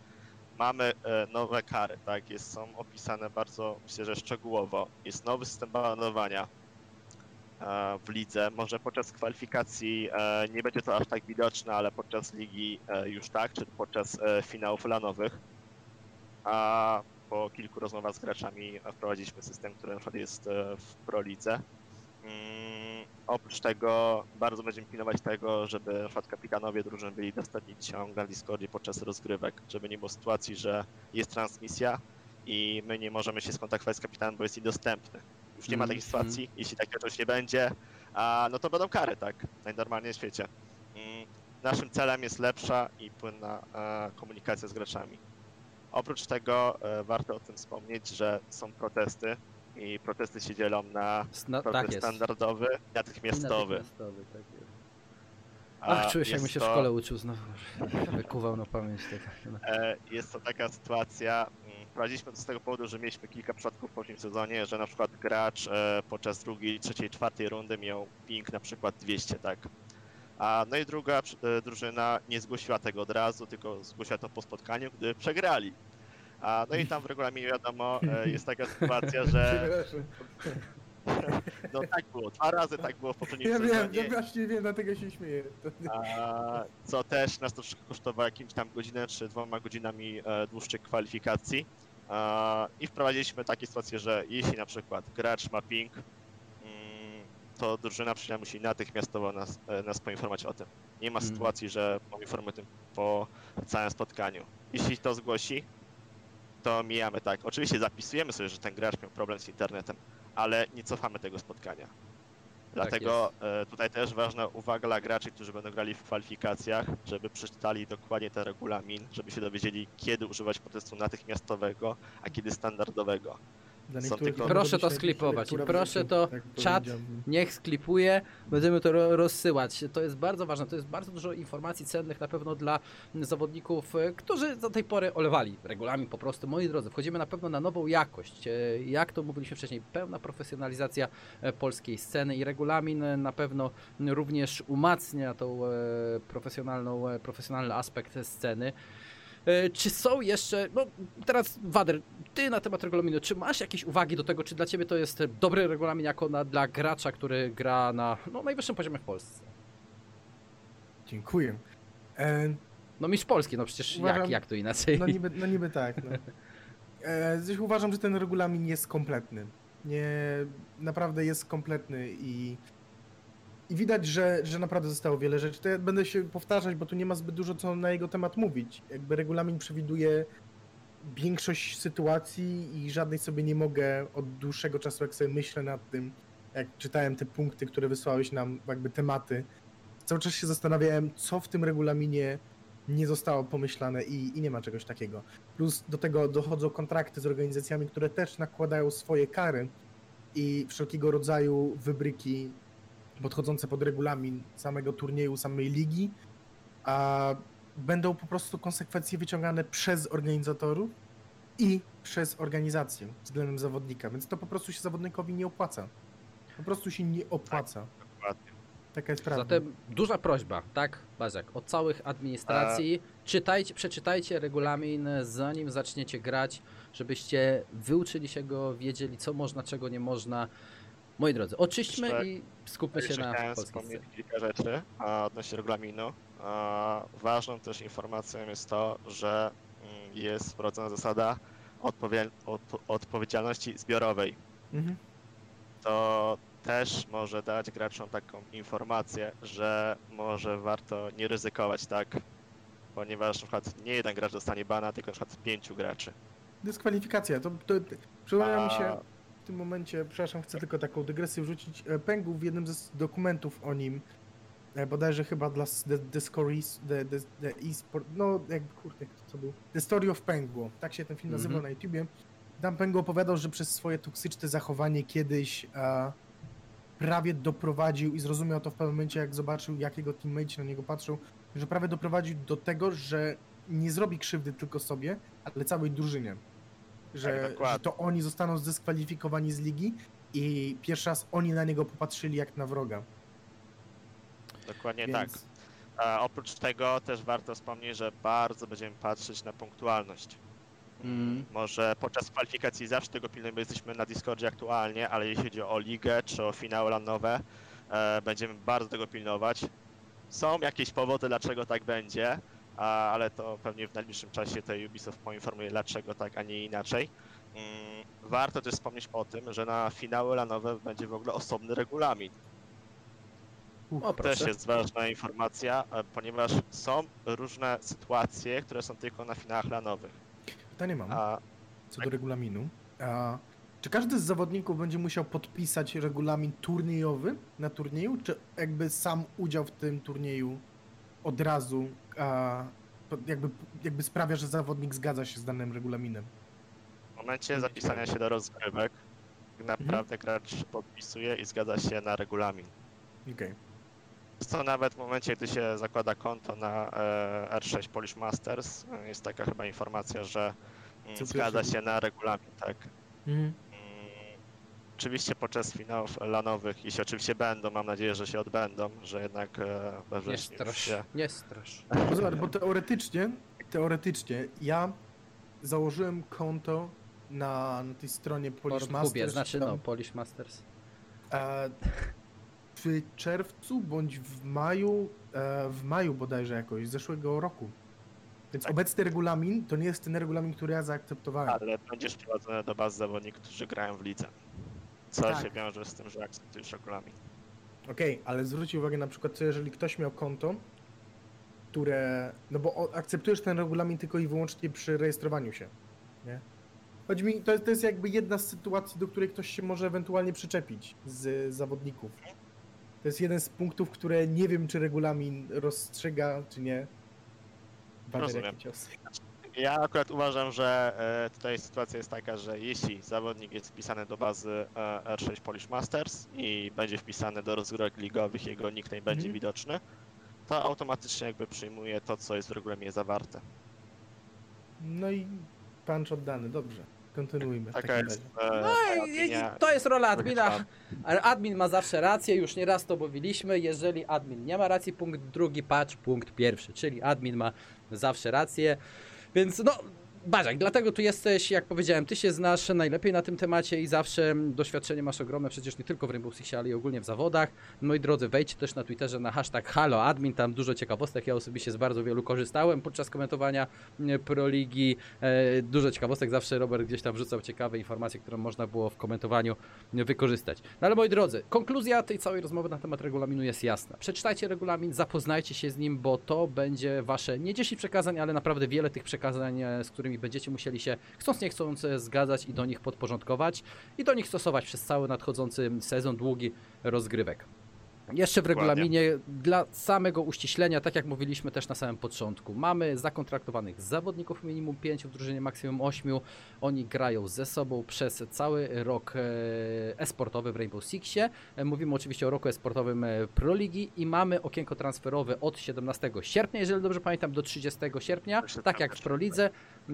Mamy nowe kary, tak? Jest, są opisane bardzo, myślę, że szczegółowo. Jest nowy system banowania w lidze. Może podczas kwalifikacji e, nie będzie to aż tak widoczne, ale podczas ligi e, już tak, czy podczas e, finałów lanowych. A po kilku rozmowach z graczami e, wprowadziliśmy system, który na przykład jest e, w Pro Lidze. Mm, oprócz tego bardzo będziemy pilnować tego, żeby na przykład kapitanowie drużyn byli dostępni ciąg na Discordzie podczas rozgrywek, żeby nie było sytuacji, że jest transmisja i my nie możemy się skontaktować z kapitanem, bo jest niedostępny. Już nie ma takiej Mhm. sytuacji, jeśli takiego czegoś nie będzie, a, no to będą kary, tak, najnormalniej w świecie. Mm, Naszym celem jest lepsza i płynna e, komunikacja z graczami. Oprócz tego e, warto o tym wspomnieć, że są protesty i protesty się dzielą na Sna- protest tak jest. standardowy, natychmiastowy. Natychmiastowy, tak jest. A Ach, czuję się, jakbym się w to- szkole uczył znowu. Wykuwał na pamięć. E, Jest to taka sytuacja, mm, prowadziliśmy to z tego powodu, że mieliśmy kilka przypadków w poprzednim sezonie, że na przykład gracz e, podczas drugiej, trzeciej, czwartej rundy miał ping na przykład 200, tak. A no i druga e, drużyna nie zgłosiła tego od razu, tylko zgłosiła to po spotkaniu, gdy przegrali. A no i tam w regulaminie wiadomo, e, jest taka sytuacja, że. no tak było, dwa razy tak było w poprzednim Ja wiem, sezonie. ja właśnie wiem, dlatego się śmieję. A, co też nas troszkę kosztowało jakimś tam godzinę czy dwoma godzinami e, dłuższych kwalifikacji. A, I wprowadziliśmy takie sytuacje, że jeśli na przykład gracz ma ping, mm, to drużyna przynajmniej musi natychmiastowo nas, e, nas poinformować o tym. Nie ma Mhm. sytuacji, że poinformujemy o tym po całym spotkaniu. Jeśli to zgłosi, to mijamy tak. Oczywiście zapisujemy sobie, że ten gracz miał problem z internetem, ale nie cofamy tego spotkania. Dlatego e, tutaj też ważna uwaga dla graczy, którzy będą grali w kwalifikacjach, żeby przeczytali dokładnie ten regulamin, żeby się dowiedzieli, kiedy używać protestu natychmiastowego, a kiedy standardowego. Dla Są niektórych tylko- to Proszę to sklipować proszę to tak czat. Niech sklipuje, będziemy to ro- rozsyłać. To jest bardzo ważne, to jest bardzo dużo informacji cennych na pewno dla zawodników, e, którzy do tej pory olewali regulamin po prostu. Moi drodzy, wchodzimy na pewno na nową jakość. E, Jak to mówiliśmy wcześniej, pełna profesjonalizacja e, polskiej sceny i regulamin na pewno również umacnia tą profesjonalną, profesjonalny aspekt sceny. E, Czy są jeszcze, no teraz Wader, ty na temat regulaminu, czy masz jakieś uwagi do tego, czy dla ciebie to jest dobry regulamin jako na, dla gracza, który gra na no, najwyższym poziomie w Polsce? Dziękuję. E, No mistrz Polski, no przecież jak, Uważam- jak to inaczej? no, niby, no niby tak. No. E, zresztą uważam, że ten regulamin jest kompletny. Nie, naprawdę jest kompletny i, i widać, że, że naprawdę zostało wiele rzeczy. To ja będę się powtarzać, bo tu nie ma zbyt dużo co na jego temat mówić. Jakby regulamin przewiduje większość sytuacji i żadnej sobie nie mogę od dłuższego czasu, jak sobie myślę nad tym, jak czytałem te punkty, które wysłałeś nam, jakby tematy, cały czas się zastanawiałem, co w tym regulaminie nie zostało pomyślane i, i nie ma czegoś takiego. Plus do tego dochodzą kontrakty z organizacjami, które też nakładają swoje kary i wszelkiego rodzaju wybryki podchodzące pod regulamin samego turnieju, samej ligi, a będą po prostu konsekwencje wyciągane przez organizatorów i przez organizację względem zawodnika, więc to po prostu się zawodnikowi nie opłaca. Po prostu się nie opłaca. Dokładnie. Taka jest prawda. Zatem duża prośba, tak, Bazek, od całych administracji. Czytajcie, przeczytajcie regulamin, zanim zaczniecie grać, żebyście wyuczyli się go, wiedzieli, co można, czego nie można. Moi drodzy, oczyśćmy Jeszcze- i skupmy się Jeszcze na chciałem polskiej wspomnieć scenie. kilka rzeczy a, odnośnie regulaminu. A, ważną też informacją jest to, że mm, jest wprowadzona zasada odpowie- odpo- odpowiedzialności zbiorowej. Mhm. To też może dać graczom taką informację, że może warto nie ryzykować, tak? Ponieważ na przykład nie jeden gracz dostanie bana, tylko na przykład pięciu graczy. Dyskwalifikacja. To, to, przypomniała mi się w tym momencie, przepraszam, chcę tylko taką dygresję wrzucić. e, Pęgu w jednym ze dokumentów o nim, e, bodajże chyba dla The, the Stories, the, the, the e-sport, no jakby kurde, co był? The Story of Pengu, tak się ten film nazywał Mhm. na YouTubie. Tam Pengu opowiadał, że przez swoje toksyczne zachowanie kiedyś e, prawie doprowadził i zrozumiał to w pewnym momencie, jak zobaczył, jak jego teammate na niego patrzą, że prawie doprowadził do tego, że nie zrobi krzywdy tylko sobie, ale całej drużynie. Że, Tak, że to oni zostaną zdyskwalifikowani z ligi i pierwszy raz oni na niego popatrzyli jak na wroga. Dokładnie Więc tak. A oprócz tego też warto wspomnieć, że bardzo będziemy patrzeć na punktualność. Mm. Może podczas kwalifikacji zawsze tego pilnujemy, bo jesteśmy na Discordzie aktualnie, ale jeśli chodzi o ligę czy o finały lanowe, e, będziemy bardzo tego pilnować. Są jakieś powody, dlaczego tak będzie, a, ale to pewnie w najbliższym czasie to Ubisoft poinformuje, dlaczego tak, a nie inaczej. Mm, warto też wspomnieć o tym, że na finały lanowe będzie w ogóle osobny regulamin. O, Też jest ważna informacja, e, ponieważ są różne sytuacje, które są tylko na finałach lanowych. Pytanie mam A co do regulaminu. A, czy każdy z zawodników będzie musiał podpisać regulamin turniejowy na turnieju, czy jakby sam udział w tym turnieju od razu a, to jakby, jakby sprawia, że zawodnik zgadza się z danym regulaminem? w momencie zapisania się do rozgrywek, naprawdę gracz podpisuje i zgadza się na regulamin. Okej. Co nawet w momencie, gdy się zakłada konto na e, R6 Polish Masters, jest taka chyba informacja, że mm, zgadza się na regulamin, tak. Mhm. Oczywiście podczas finałów lanowych, jeśli oczywiście będą, mam nadzieję, że się odbędą, że jednak e, we Nie wrześniu strasz, się... nie strasz. Bo zobacz, bo teoretycznie, teoretycznie ja założyłem konto na, na tej stronie Polish Pornhubie, Masters. znaczy tam, no, Polish Masters. E, w czerwcu bądź w maju, e, w maju bodajże jakoś, zeszłego roku. Więc Tak. obecny regulamin to nie jest ten regulamin, który ja zaakceptowałem. Ale będziesz wprowadzony do baz zawodników, którzy grają w lidze. Co Tak. się wiąże z tym, że akceptujesz regulamin. Okej, ale zwróć uwagę na przykład, co jeżeli ktoś miał konto, które. No bo o- akceptujesz ten regulamin tylko i wyłącznie przy rejestrowaniu się. Nie? Chodzi mi, to jest, to jest jakby jedna z sytuacji, do której ktoś się może ewentualnie przyczepić z zawodników. To jest jeden z punktów, które nie wiem, czy regulamin rozstrzyga, czy nie. Bader, Rozumiem. jaki cios. Ja akurat uważam, że e, tutaj sytuacja jest taka, że jeśli zawodnik jest wpisany do bazy e, R6 Polish Masters i będzie wpisany do rozgrywek ligowych, jego nickname będzie Mhm. widoczny, to automatycznie jakby przyjmuje to, co jest w regulaminie zawarte. No i punch oddany, dobrze. Kontynuujmy. Taka jest e, No i, to jest rola admina. Admin ma zawsze rację, już nieraz to mówiliśmy. Jeżeli admin nie ma racji, punkt drugi, patch, punkt pierwszy. Czyli admin ma zawsze rację. Więc no, Barzak, dlatego tu jesteś, jak powiedziałem, ty się znasz najlepiej na tym temacie i zawsze doświadczenie masz ogromne, przecież nie tylko w Rainbow Sixie, ale i ogólnie w zawodach. Moi drodzy, wejdźcie też na Twitterze na hashtag HaloAdmin, tam dużo ciekawostek, ja osobiście z bardzo wielu korzystałem podczas komentowania mm, Pro Ligi. E, dużo ciekawostek, zawsze Robert gdzieś tam wrzucał ciekawe informacje, które można było w komentowaniu wykorzystać. No ale moi drodzy, konkluzja tej całej rozmowy na temat regulaminu jest jasna. Przeczytajcie regulamin, zapoznajcie się z nim, bo to będzie wasze nie 10 przekazań, ale naprawdę wiele tych przekazań, e, z którymi będziecie musieli się chcąc nie chcąc e, zgadzać i do nich podporządkować i do nich stosować przez cały nadchodzący sezon długi rozgrywek. Jeszcze w Dokładnie. regulaminie dla samego uściślenia, tak jak mówiliśmy też na samym początku, mamy zakontraktowanych zawodników minimum 5, w drużynie maksimum 8. Oni grają ze sobą przez cały rok e, esportowy w Rainbow Sixie. E, Mówimy oczywiście o roku esportowym e, Pro Ligi i mamy okienko transferowe od 17 sierpnia, jeżeli dobrze pamiętam, do 30 sierpnia, tak tak, jak w Pro Lidze,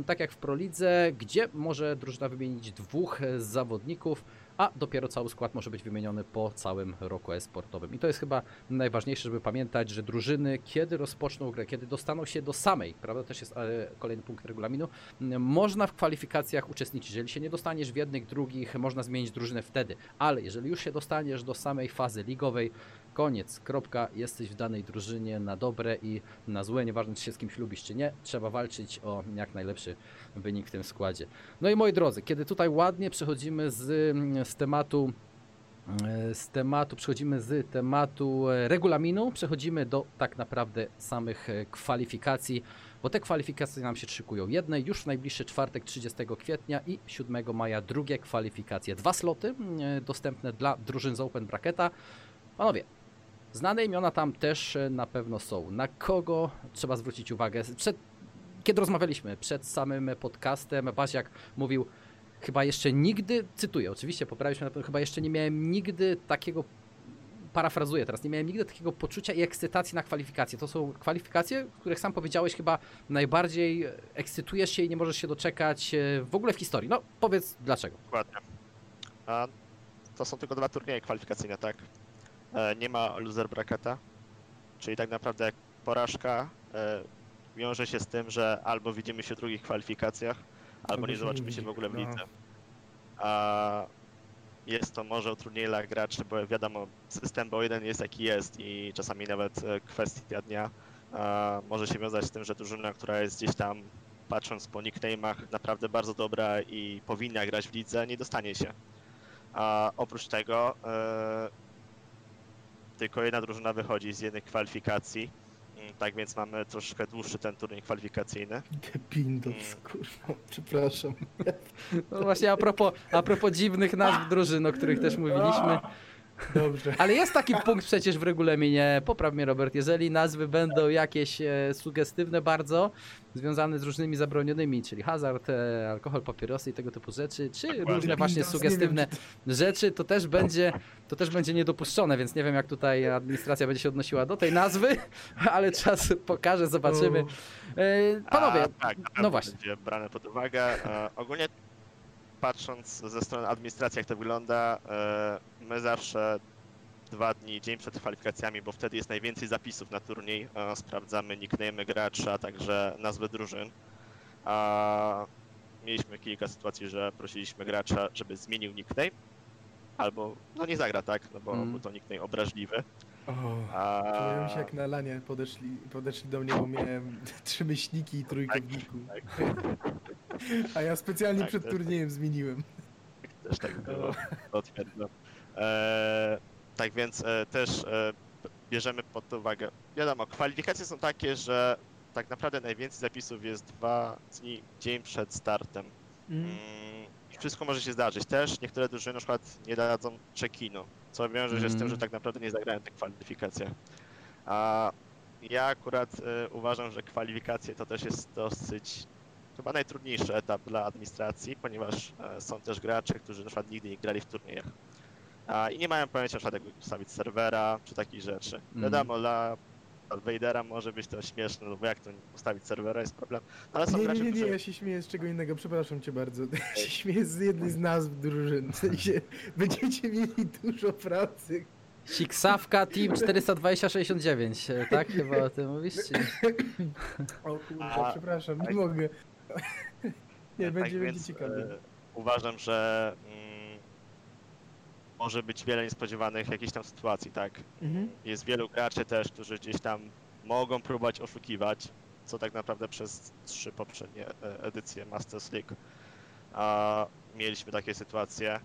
tak jak w Pro Lidze, gdzie może drużyna wymienić dwóch zawodników, a dopiero cały skład może być wymieniony po całym roku esportowym. I to jest chyba najważniejsze, żeby pamiętać, że drużyny, kiedy rozpoczną grę, kiedy dostaną się do samej, prawda, też jest e, kolejny punkt regulaminu, można w kwalifikacjach uczestniczyć. Jeżeli się nie dostaniesz w jednych, drugich, można zmienić drużynę wtedy, ale jeżeli już się dostaniesz do samej fazy ligowej, koniec, kropka, jesteś w danej drużynie na dobre i na złe, nieważne czy się z kimś lubisz czy nie, trzeba walczyć o jak najlepszy wynik w tym składzie. No i moi drodzy, kiedy tutaj ładnie przechodzimy z, z tematu e, z tematu, przechodzimy z tematu e, regulaminu, przechodzimy do tak naprawdę samych e, kwalifikacji, bo te kwalifikacje nam się szykują. Jedne już w najbliższy czwartek 30 kwietnia i 7 maja drugie kwalifikacje. Dwa sloty e, dostępne dla drużyn z Open Bracketa. Panowie, znane imiona tam też e, na pewno są. Na kogo trzeba zwrócić uwagę? Przed, kiedy rozmawialiśmy przed samym podcastem, Baziak mówił, chyba jeszcze nigdy, cytuję, oczywiście poprawić mnie na pewno, chyba jeszcze nie miałem nigdy takiego, parafrazuję teraz, nie miałem nigdy takiego poczucia i ekscytacji na kwalifikacje. To są kwalifikacje, w których sam powiedziałeś chyba najbardziej ekscytujesz się i nie możesz się doczekać e, w ogóle w historii. No powiedz dlaczego. Dokładnie. A to są tylko dwa turnieje kwalifikacyjne, tak? E, nie ma loser bracketa, czyli tak naprawdę jak porażka e, wiąże się z tym, że albo widzimy się w drugich kwalifikacjach, albo nie zobaczymy się w ogóle w No. lidze. A jest to może utrudnienie dla graczy, bo wiadomo, system BO1 jest jaki jest i czasami nawet e, kwestia dnia może się wiązać z tym, że drużyna, która jest gdzieś tam, patrząc po nickname'ach, naprawdę bardzo dobra i powinna grać w lidze, nie dostanie się. A oprócz tego e, tylko jedna drużyna wychodzi z jednej kwalifikacji, Mm, tak więc mamy troszkę dłuższy ten turniej kwalifikacyjny. Pindos, kurwa, przepraszam. No właśnie a propos, a propos dziwnych nazw drużyn, o których też mówiliśmy. Dobrze. Ale jest taki punkt przecież w regulaminie, popraw mnie Robert, jeżeli nazwy będą jakieś e, sugestywne bardzo, związane z różnymi zabronionymi, czyli hazard, e, alkohol, papierosy i tego typu rzeczy, czy Dokładnie. różne właśnie Windows, sugestywne wiem, czy rzeczy, to też będzie, to też będzie niedopuszczone, więc nie wiem jak tutaj administracja będzie się odnosiła do tej nazwy, ale czas pokaże, zobaczymy. E, Panowie, A, tak, no właśnie. będzie brane pod uwagę. E, ogólnie patrząc ze strony administracji, jak to wygląda, e, my zawsze dwa dni, dzień przed kwalifikacjami, bo wtedy jest najwięcej zapisów na turniej. Sprawdzamy nickname gracza, a także nazwy drużyn. A mieliśmy kilka sytuacji, że prosiliśmy gracza, żeby zmienił nickname. Albo, no nie zagra, tak? No bo Mm. był to nickname obraźliwy. O, A... czułem się jak na lanie podeszli, podeszli do mnie, bo miałem trzy myślniki i trójkę w niku. tak. A ja specjalnie Tak, przed turniejem zmieniłem. Też tak było, potwierdzam. E, tak więc e, też e, bierzemy pod uwagę. Wiadomo, kwalifikacje są takie, że tak naprawdę najwięcej zapisów jest dwa dni, dzień przed startem. Mm, I wszystko może się zdarzyć. Też niektóre drużyny na przykład nie dadzą check-inu, co wiąże się z tym, Mm. że tak naprawdę nie zagrają te kwalifikacje. A ja akurat e, uważam, że kwalifikacje to też jest dosyć chyba najtrudniejszy etap dla administracji, ponieważ e, są też gracze, którzy na przykład nigdy nie grali w turniejach. I nie mają pojęcia na przykład jak ustawić serwera, czy takich rzeczy. Mhm. Wiadomo, dla Vadera może być to śmieszne, no bo jak to ustawić serwera jest problem. Ale są Nie, gracze, nie, nie, nie, którzy... ja się śmieję z czego innego, przepraszam cię bardzo. Ja się śmieję z jednej z nazw drużyn. W sensie, będziecie mieli dużo pracy. Siksawka Team 42069, e, tak? Chyba o tym mówisz? Czy... O kurwa, przepraszam, nie mogę. Nie, Tak będzie, więc, będzie ciekawie. e, Uważam, że mm, może być wiele niespodziewanych jakichś tam sytuacji, tak? Mhm. Jest wielu graczy też, którzy gdzieś tam mogą próbować oszukiwać, co tak naprawdę przez trzy poprzednie e, edycje Masters League a, mieliśmy takie sytuacje. Mm,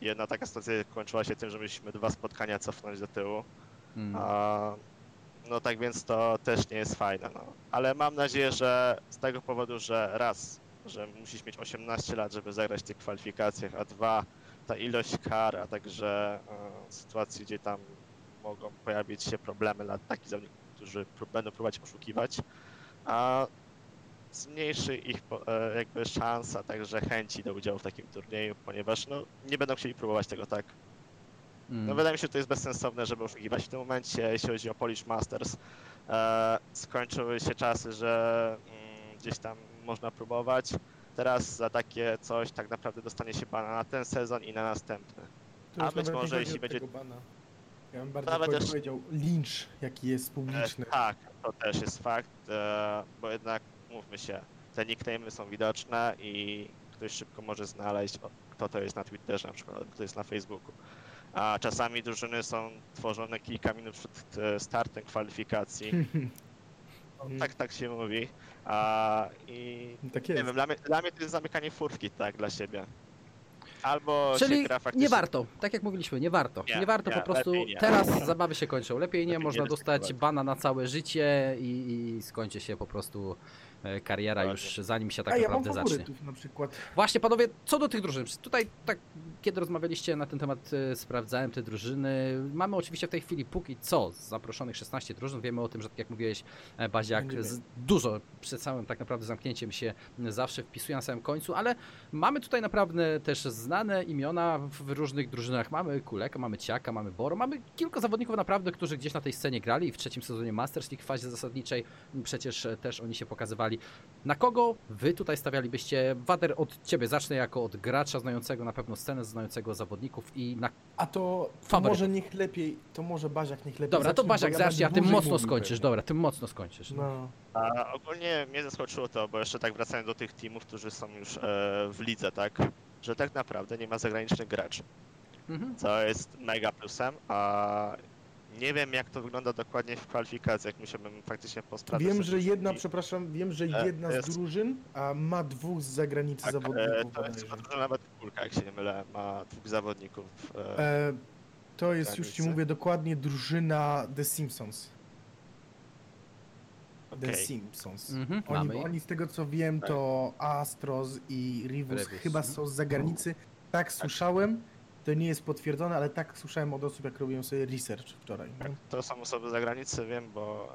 Jedna taka sytuacja kończyła się tym, że mieliśmy dwa spotkania cofnąć do tyłu. Mm. A, no tak więc to też nie jest fajne. No. Ale mam nadzieję, że z tego powodu, że raz, że musisz mieć 18 lat, żeby zagrać w tych kwalifikacjach, a dwa, ta ilość kar, a także e, sytuacji, gdzie tam mogą pojawić się problemy dla takich zawodników, którzy pró- będą próbować oszukiwać, a zmniejszy ich e, jakby szansa, także chęci do udziału w takim turnieju, ponieważ no, nie będą chcieli próbować tego tak Mm. no wydaje mi się, że to jest bezsensowne, żeby oszukiwać w tym momencie, jeśli chodzi o Polish Masters. E, skończyły się czasy, że mm, gdzieś tam można próbować. Teraz za takie coś tak naprawdę dostanie się bana na ten sezon i na następny. To a być może jeśli będzie- Bana. Ja bym bardziej Nawet też- powiedział lincz, jaki jest E, publiczny. tak, to też jest fakt, e, bo jednak mówmy się, te nickname'y są widoczne i ktoś szybko może znaleźć, kto to jest na Twitterze na przykład, albo kto jest na Facebooku. A czasami drużyny są tworzone kilka minut przed e, startem kwalifikacji. No, tak, tak się mówi. A, I tak nie jest. wiem, dla mnie, dla mnie to jest zamykanie furtki, tak, dla siebie. Albo się Czyli gra faktycznie... nie warto, tak jak mówiliśmy, nie warto. Nie, Nie, warto nie, po prostu. lepiej nie. Teraz zabawy się kończą. Lepiej nie, Lepiej nie można dostać ryzykować. bana na całe życie i, i skończy się po prostu kariera Dokładnie. już zanim się tak A ja mam naprawdę zacznie. na przykład. Właśnie panowie, co do tych drużyn, tutaj tak kiedy rozmawialiście na ten temat, e, sprawdzałem te drużyny. Mamy oczywiście w tej chwili póki co z zaproszonych 16 drużyn. Wiemy o tym, że tak jak mówiłeś, e, Baziak, dużo przed całym tak naprawdę zamknięciem się zawsze wpisuje na samym końcu, ale mamy tutaj naprawdę też znane imiona w różnych drużynach. Mamy Kuleka, mamy Ciaka, mamy Boro, mamy kilku zawodników naprawdę, którzy gdzieś na tej scenie grali w trzecim sezonie Masters League w fazie zasadniczej. Przecież e, też oni się pokazywali. Na kogo wy tutaj stawialibyście? Wader, od ciebie zacznę jako od gracza znającego na pewno scenę, znającego zawodników i na... A to, to może niech lepiej, to może Baziak niech lepiej Dobra, to zacznie, Baziak bo zacznij, a ty mocno skończysz, pewnie. dobra, ty mocno skończysz. No. A ogólnie mnie zaskoczyło to, bo jeszcze tak wracając do tych teamów, którzy są już e, w lidze, tak? Że tak naprawdę nie ma zagranicznych graczy, Mhm. co jest mega plusem, a nie wiem jak to wygląda dokładnie w kwalifikacjach, musiałbym faktycznie posprawdzić. Wiem, że jedna, przepraszam, wiem, że E, jedna jest- z drużyn a ma dwóch z zagranicy Tak, e, zawodników. to jest bodajże. nawet Kulka, jak się nie mylę, ma dwóch zawodników. E, E, to jest, już ci mówię dokładnie, drużyna The Simpsons. The Okej. Simpsons. Mhm, Oni, ich. oni z tego co wiem, Tak. to Astros i Rivus Rivus, chyba mhm. są z zagranicy. Tak słyszałem, to nie jest potwierdzone, ale tak słyszałem od osób, jak robiłem sobie research wczoraj. tak, to są osoby z zagranicy, wiem, bo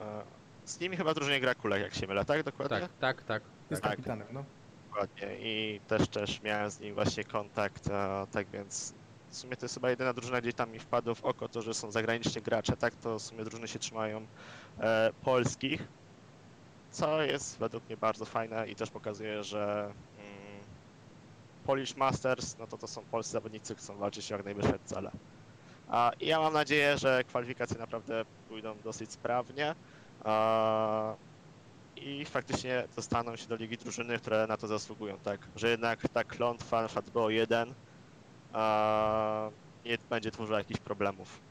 e, z nimi chyba drużynie gra Kulek, jak się mylę, tak? Dokładnie? Tak, tak, tak. Jest tak. kapitanem, no. Dokładnie i też też miałem z nim właśnie kontakt, a, tak więc w sumie to jest chyba jedyna drużyna, gdzie tam mi wpadło w oko to, że są zagraniczni gracze, tak? To w sumie drużyny się trzymają e, polskich, co jest według mnie bardzo fajne i też pokazuje, że Polish Masters, no to to są polscy zawodnicy, chcą walczyć o jak najwyższe cele. A ja mam nadzieję, że kwalifikacje naprawdę pójdą dosyć sprawnie. A, i faktycznie dostaną się do ligi drużyny, które na to zasługują, tak? Że jednak ta klątwa, przykład BO1, a, nie będzie tworzyła jakichś problemów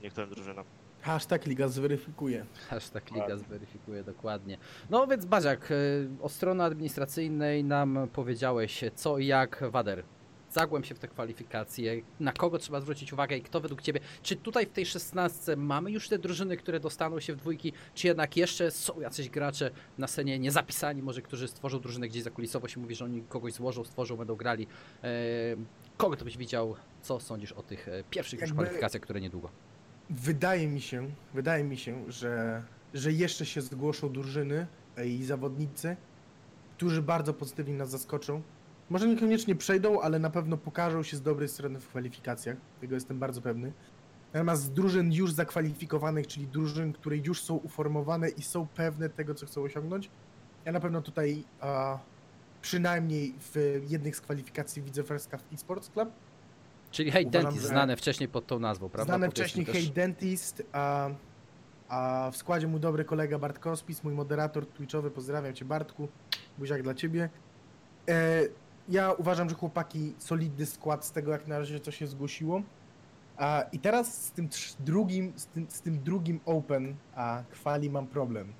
niektórym drużynom. Hashtag Liga zweryfikuje. Hashtag Liga zweryfikuje dokładnie. No więc Baziak, y, od strony administracyjnej nam powiedziałeś co i jak Wader. Zagłęb się w te kwalifikacje, na kogo trzeba zwrócić uwagę i kto według Ciebie, czy tutaj w tej szesnastce mamy już te drużyny, które dostaną się w dwójki, czy jednak jeszcze są jacyś gracze na scenie niezapisani, może którzy stworzą drużynę gdzieś zakulisowo się mówi, że oni kogoś złożą, stworzą, będą grali. E, kogo to byś widział, co sądzisz o tych e, pierwszych już kwalifikacjach, które niedługo? Wydaje mi się, wydaje mi się, że, że jeszcze się zgłoszą drużyny e, i zawodnicy, którzy bardzo pozytywnie nas zaskoczą. Może niekoniecznie przejdą, ale na pewno pokażą się z dobrej strony w kwalifikacjach. Tego jestem bardzo pewny. Natomiast z drużyn już zakwalifikowanych, czyli drużyn, które już są uformowane i są pewne tego, co chcą osiągnąć, ja na pewno tutaj a, przynajmniej w jednych z kwalifikacji widzę First Cup Esports Club. Czyli Hey Uważam, Dentist, znane wcześniej pod tą nazwą, prawda? Znany Powiedzmy wcześniej też- Hey Dentist, a, a w składzie mój dobry kolega Bart Kospis, mój moderator twitchowy, pozdrawiam cię Bartku, buziak dla ciebie. E, ja uważam, że chłopaki solidny skład z tego jak na razie co się zgłosiło. A, I teraz z tym drugim, z tym, z tym drugim Open a, kwali mam problem.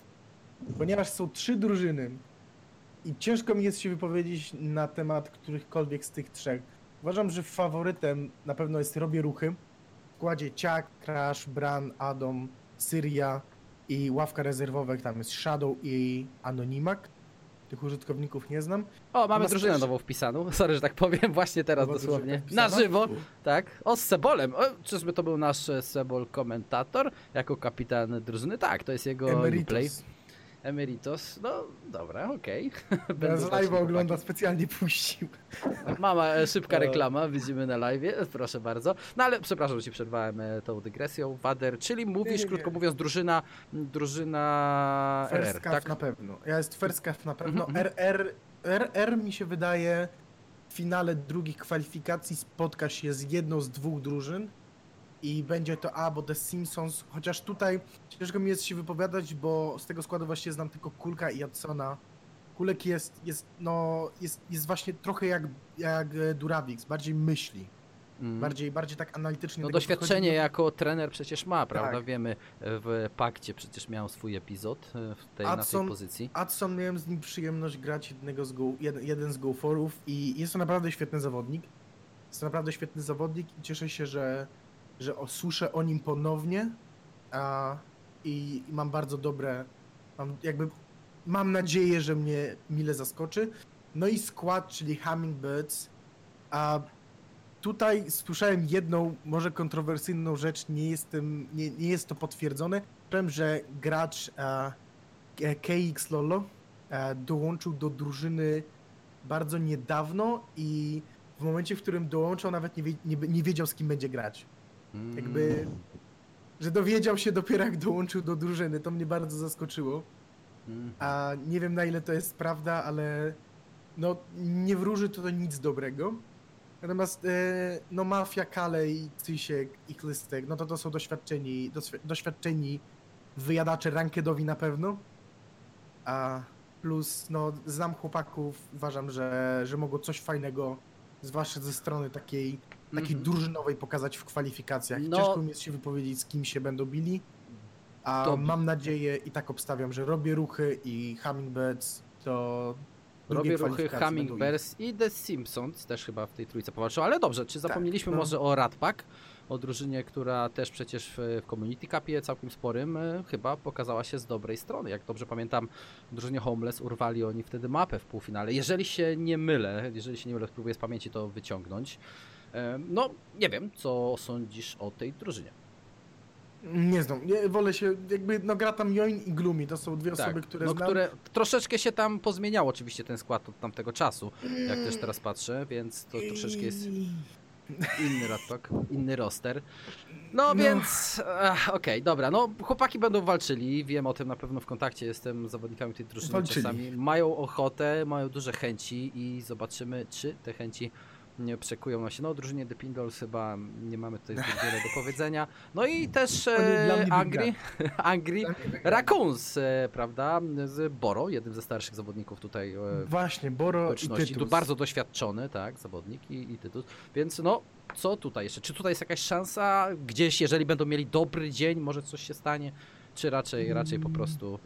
Ponieważ są trzy drużyny i ciężko mi jest się wypowiedzieć na temat którychkolwiek z tych trzech. Uważam, że faworytem na pewno jest Robię Ruchy. W składzie Ciak, Crash, Bran, Adam, Syria i ławka rezerwowych tam jest Shadow i Anonimak. Tych użytkowników nie znam. O, mamy Natomiast drużynę też- nową wpisaną. Sorry, że tak powiem, właśnie teraz Nowa dosłownie. Na wpisana? żywo, tak. O, z Sebolem. O, czyżby to był nasz e, Sebol komentator jako kapitan drużyny? Tak, to jest jego play. Emeritus. Emeritus. No, dobra, okej. Ja Będę z zobaczył, live'a ogląda, chłopaki. specjalnie puścił. Mama, e, szybka O. reklama, widzimy na live, proszę bardzo. No ale przepraszam, że ci przerwałem e, tą dygresją. Wader, czyli mówisz, nie, krótko nie. mówiąc, drużyna, drużyna First RR, tak? na pewno. Ja jest First Cup na pewno. Mhm, RR, RR mi się wydaje w finale drugich kwalifikacji spotka się z jedną z dwóch drużyn i będzie to albo The Simpsons, chociaż tutaj ciężko mi jest się wypowiadać, bo z tego składu właśnie znam tylko Kulka i Jadsona. Kulek jest, jest, no, jest, jest właśnie trochę jak, jak e, Duravix, bardziej myśli, Mm. bardziej, bardziej tak analitycznie. No doświadczenie podchodzi. jako trener przecież ma, prawda? Tak. Wiemy, e, w pakcie przecież miał swój epizod e, w tej, na tej Adson- pozycji. Adson miałem z nim przyjemność grać jednego z go, jeden, jeden z GoForów i jest to naprawdę świetny zawodnik. Jest to naprawdę świetny zawodnik i cieszę się, że, że o- o nim ponownie a, i, mam bardzo dobre, mam jakby, mam nadzieję, że mnie mile zaskoczy. No i skład, czyli Hummingbirds, a tutaj słyszałem jedną, może kontrowersyjną rzecz, nie jestem, nie, nie jest to potwierdzone. Słyszałem, że gracz a, KX Lolo e, dołączył do drużyny bardzo niedawno i w momencie, w którym dołączał, nawet nie, nie, nie wiedział, z kim będzie grać. Jakby, że dowiedział się dopiero, jak dołączył do drużyny. To mnie bardzo zaskoczyło. A nie wiem, na ile to jest prawda, ale no, nie wróży to nic dobrego. Natomiast e, no, Mafia, Kalej, Cysiek i Klystek, no to to są doświadczeni, doświ- doświadczeni wyjadacze rankedowi na pewno. A plus, no, znam chłopaków, uważam, że, że mogą coś fajnego, zwłaszcza ze strony takiej, takiej Mhm. drużynowej pokazać w kwalifikacjach. No- Ciężko mi jest się wypowiedzieć, z kim się będą bili. A To- mam nadzieję i tak obstawiam, że robię ruchy i Hummingbirds to. Robię ruchy Hummingbirds i The Simpsons też chyba w tej trójce powalczył, ale dobrze, czy zapomnieliśmy no. może o Radpack? O drużynie, która też przecież w, Community Cupie całkiem sporym e, chyba pokazała się z dobrej strony. Jak dobrze pamiętam, drużynie Homeless urwali oni wtedy mapę w półfinale. Jeżeli się nie mylę, jeżeli się nie mylę, spróbuję z pamięci to wyciągnąć. E, No, nie wiem, co sądzisz o tej drużynie. Nie znam, nie, wolę się, jakby, no gra tam Join i Gloomy, to są dwie osoby, które no, znam. które troszeczkę się tam pozmieniało oczywiście ten skład od tamtego czasu, jak też teraz patrzę, więc to troszeczkę jest inny Radpack, inny roster. No, No. więc, okej, dobra, no chłopaki będą walczyli, wiem o tym na pewno w kontakcie jestem z zawodnikami tej drużyny Walczyli. czasami. Mają ochotę, mają duże chęci i zobaczymy, czy te chęci nie przekują się. No, drużynie The Pindles chyba nie mamy tutaj zbyt wiele do powiedzenia. No i też e, Angry, Angry. Raccoons, e, prawda, z Boro, jednym ze starszych zawodników tutaj e, Właśnie, Boro i. Tu bardzo doświadczony, tak, zawodnik i, i tytuł. Więc no, co tutaj jeszcze? Czy tutaj jest jakaś szansa? Gdzieś, jeżeli będą mieli dobry dzień, może coś się stanie? Czy raczej, raczej po Mm. prostu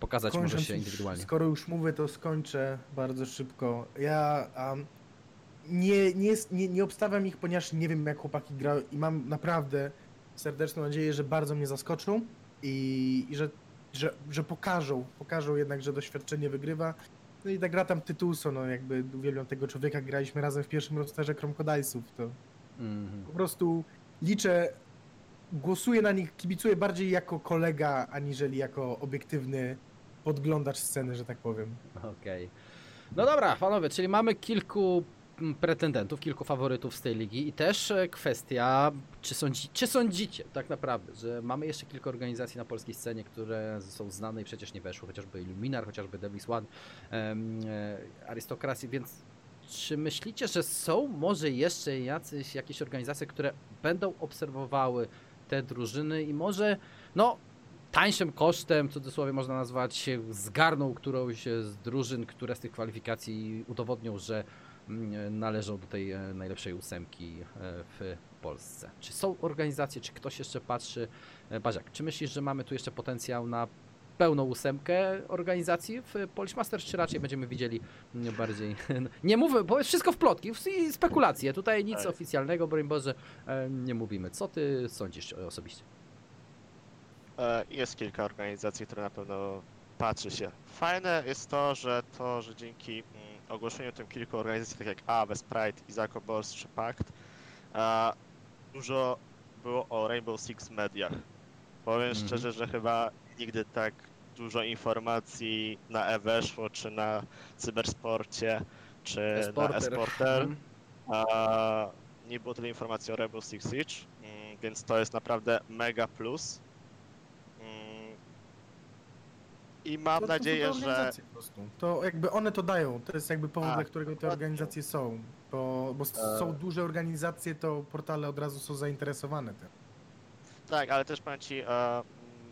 pokazać może Kończąc się już, indywidualnie? Skoro już mówię, to skończę bardzo szybko. Ja um, nie, nie, jest, nie, nie obstawiam ich, ponieważ nie wiem, jak chłopaki grają i mam naprawdę serdeczną nadzieję, że bardzo mnie zaskoczą i, i że, że, że pokażą, pokażą jednak, że doświadczenie wygrywa. No i ta gra tam Tytuso, no jakby uwielbiam tego człowieka, graliśmy razem w pierwszym rosterze Kromkodajsów, to Mhm. po prostu liczę, głosuję na nich, kibicuję bardziej jako kolega, aniżeli jako obiektywny podglądacz sceny, że tak powiem. Okej. No dobra, panowie, czyli mamy kilku pretendentów, kilku faworytów z tej ligi i też e, kwestia, czy, sądzi, czy sądzicie tak naprawdę, że mamy jeszcze kilka organizacji na polskiej scenie, które są znane i przecież nie weszły, chociażby Illuminar, chociażby Devil's One, em, e, Arystokracji, więc czy myślicie, że są może jeszcze jacyś, jakieś organizacje, które będą obserwowały te drużyny i może, no, tańszym kosztem, w cudzysłowie można nazwać, zgarną którąś z drużyn, które z tych kwalifikacji udowodnią, że należą do tej e, najlepszej ósemki e, w Polsce. Czy są organizacje, czy ktoś jeszcze patrzy? E, Baziak, czy myślisz, że mamy tu jeszcze potencjał na pełną ósemkę organizacji w Polish Masters, czy raczej będziemy widzieli mm, bardziej... Nie mówię, bo jest wszystko w plotki i spekulacje. Tutaj nic Tak. oficjalnego, broń Boże, nie mówimy. Co ty sądzisz osobiście? Jest kilka organizacji, które na pewno patrzy się. Fajne jest to, że to, że dzięki mm, ogłoszeniu tym kilku organizacji, tak jak Aves, Pride, Izako Bols czy Pact, e, dużo było o Rainbow Six mediach. Powiem Mhm. szczerze, że chyba nigdy tak dużo informacji na e-weszło, czy na cybersporcie, czy na Esporter. Mhm. A, nie było tyle informacji o Rainbow Six Siege, mm, więc to jest naprawdę mega plus. Mm, I mam To- są nadzieję, te że organizacje po prostu. To jakby one to dają, to jest jakby powód, Tak, dla którego te dokładnie. organizacje są. Bo, bo s- E. są duże organizacje, to portale od razu są zainteresowane tym. tak, ale też powiem ci, e,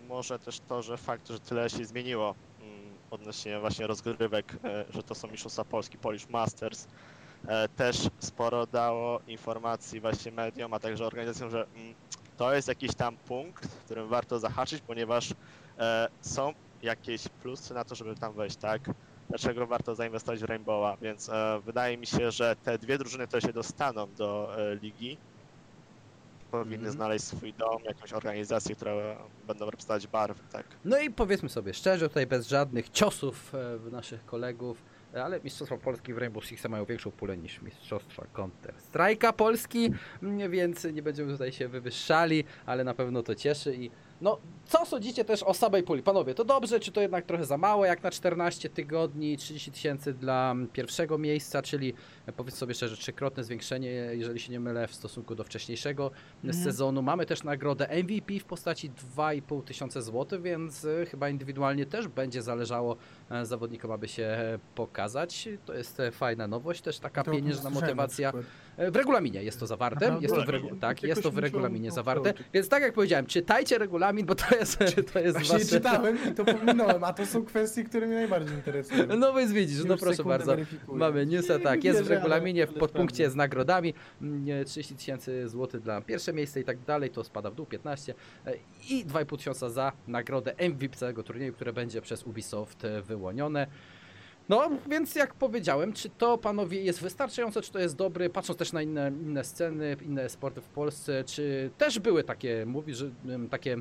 może też to, że fakt, że tyle się zmieniło mm, odnośnie właśnie rozgrywek, e, że to są mistrzostwa Polski, Polish Masters, e, też sporo dało informacji właśnie mediom, a także organizacjom, że mm, to jest jakiś tam punkt, w którym warto zahaczyć, ponieważ e, są jakieś plusy na to, żeby tam wejść, tak? Dlaczego warto zainwestować w Rainbowa? Więc e, wydaje mi się, że te dwie drużyny, które się dostaną do e, ligi, powinny Mhm. znaleźć swój dom, jakąś organizację, która będą reprezentować barwy, tak? No i powiedzmy sobie szczerze, tutaj bez żadnych ciosów e, w naszych kolegów, e, ale Mistrzostwa Polski w Rainbow Six mają większą pulę niż Mistrzostwa Counter Strike'a Polski, mm, więc nie będziemy tutaj się wywyższali, ale na pewno to cieszy i no, co sądzicie też o samej puli? Panowie, to dobrze, czy to jednak trochę za mało, jak na 14 tygodni, 30 tysięcy dla pierwszego miejsca, czyli e, powiedz sobie szczerze, trzykrotne zwiększenie, jeżeli się nie mylę, w stosunku do wcześniejszego Mhm. sezonu. Mamy też nagrodę MVP w postaci 2,5 tysiące złotych, więc e, chyba indywidualnie też będzie zależało zawodnikom, aby się e, pokazać. To jest e, fajna nowość, też taka To pieniężna motywacja. E, W regulaminie jest to zawarte. Aha, jest to w dobra. regu- tak, jest to w regulaminie zawarte. Więc tak jak powiedziałem, czytajcie regulamin, bo to jest, to jest Właśnie wasze... czytałem i to pominąłem, a to są kwestie, które mnie najbardziej interesują. No więc widzisz, no proszę bardzo. weryfikuję. Mamy newsa, tak, jest w regulaminie, w podpunkcie z nagrodami, mm, 30 tysięcy złotych dla pierwsze miejsce i tak dalej, to spada w dół 15 e, i 2,5 tysiąca za nagrodę MVP całego turnieju, które będzie przez Ubisoft e, wyłonione. No, więc jak powiedziałem, czy to panowie jest wystarczające, czy to jest dobry, patrząc też na inne, inne sceny, inne sporty w Polsce, czy też były takie, mówi, że takie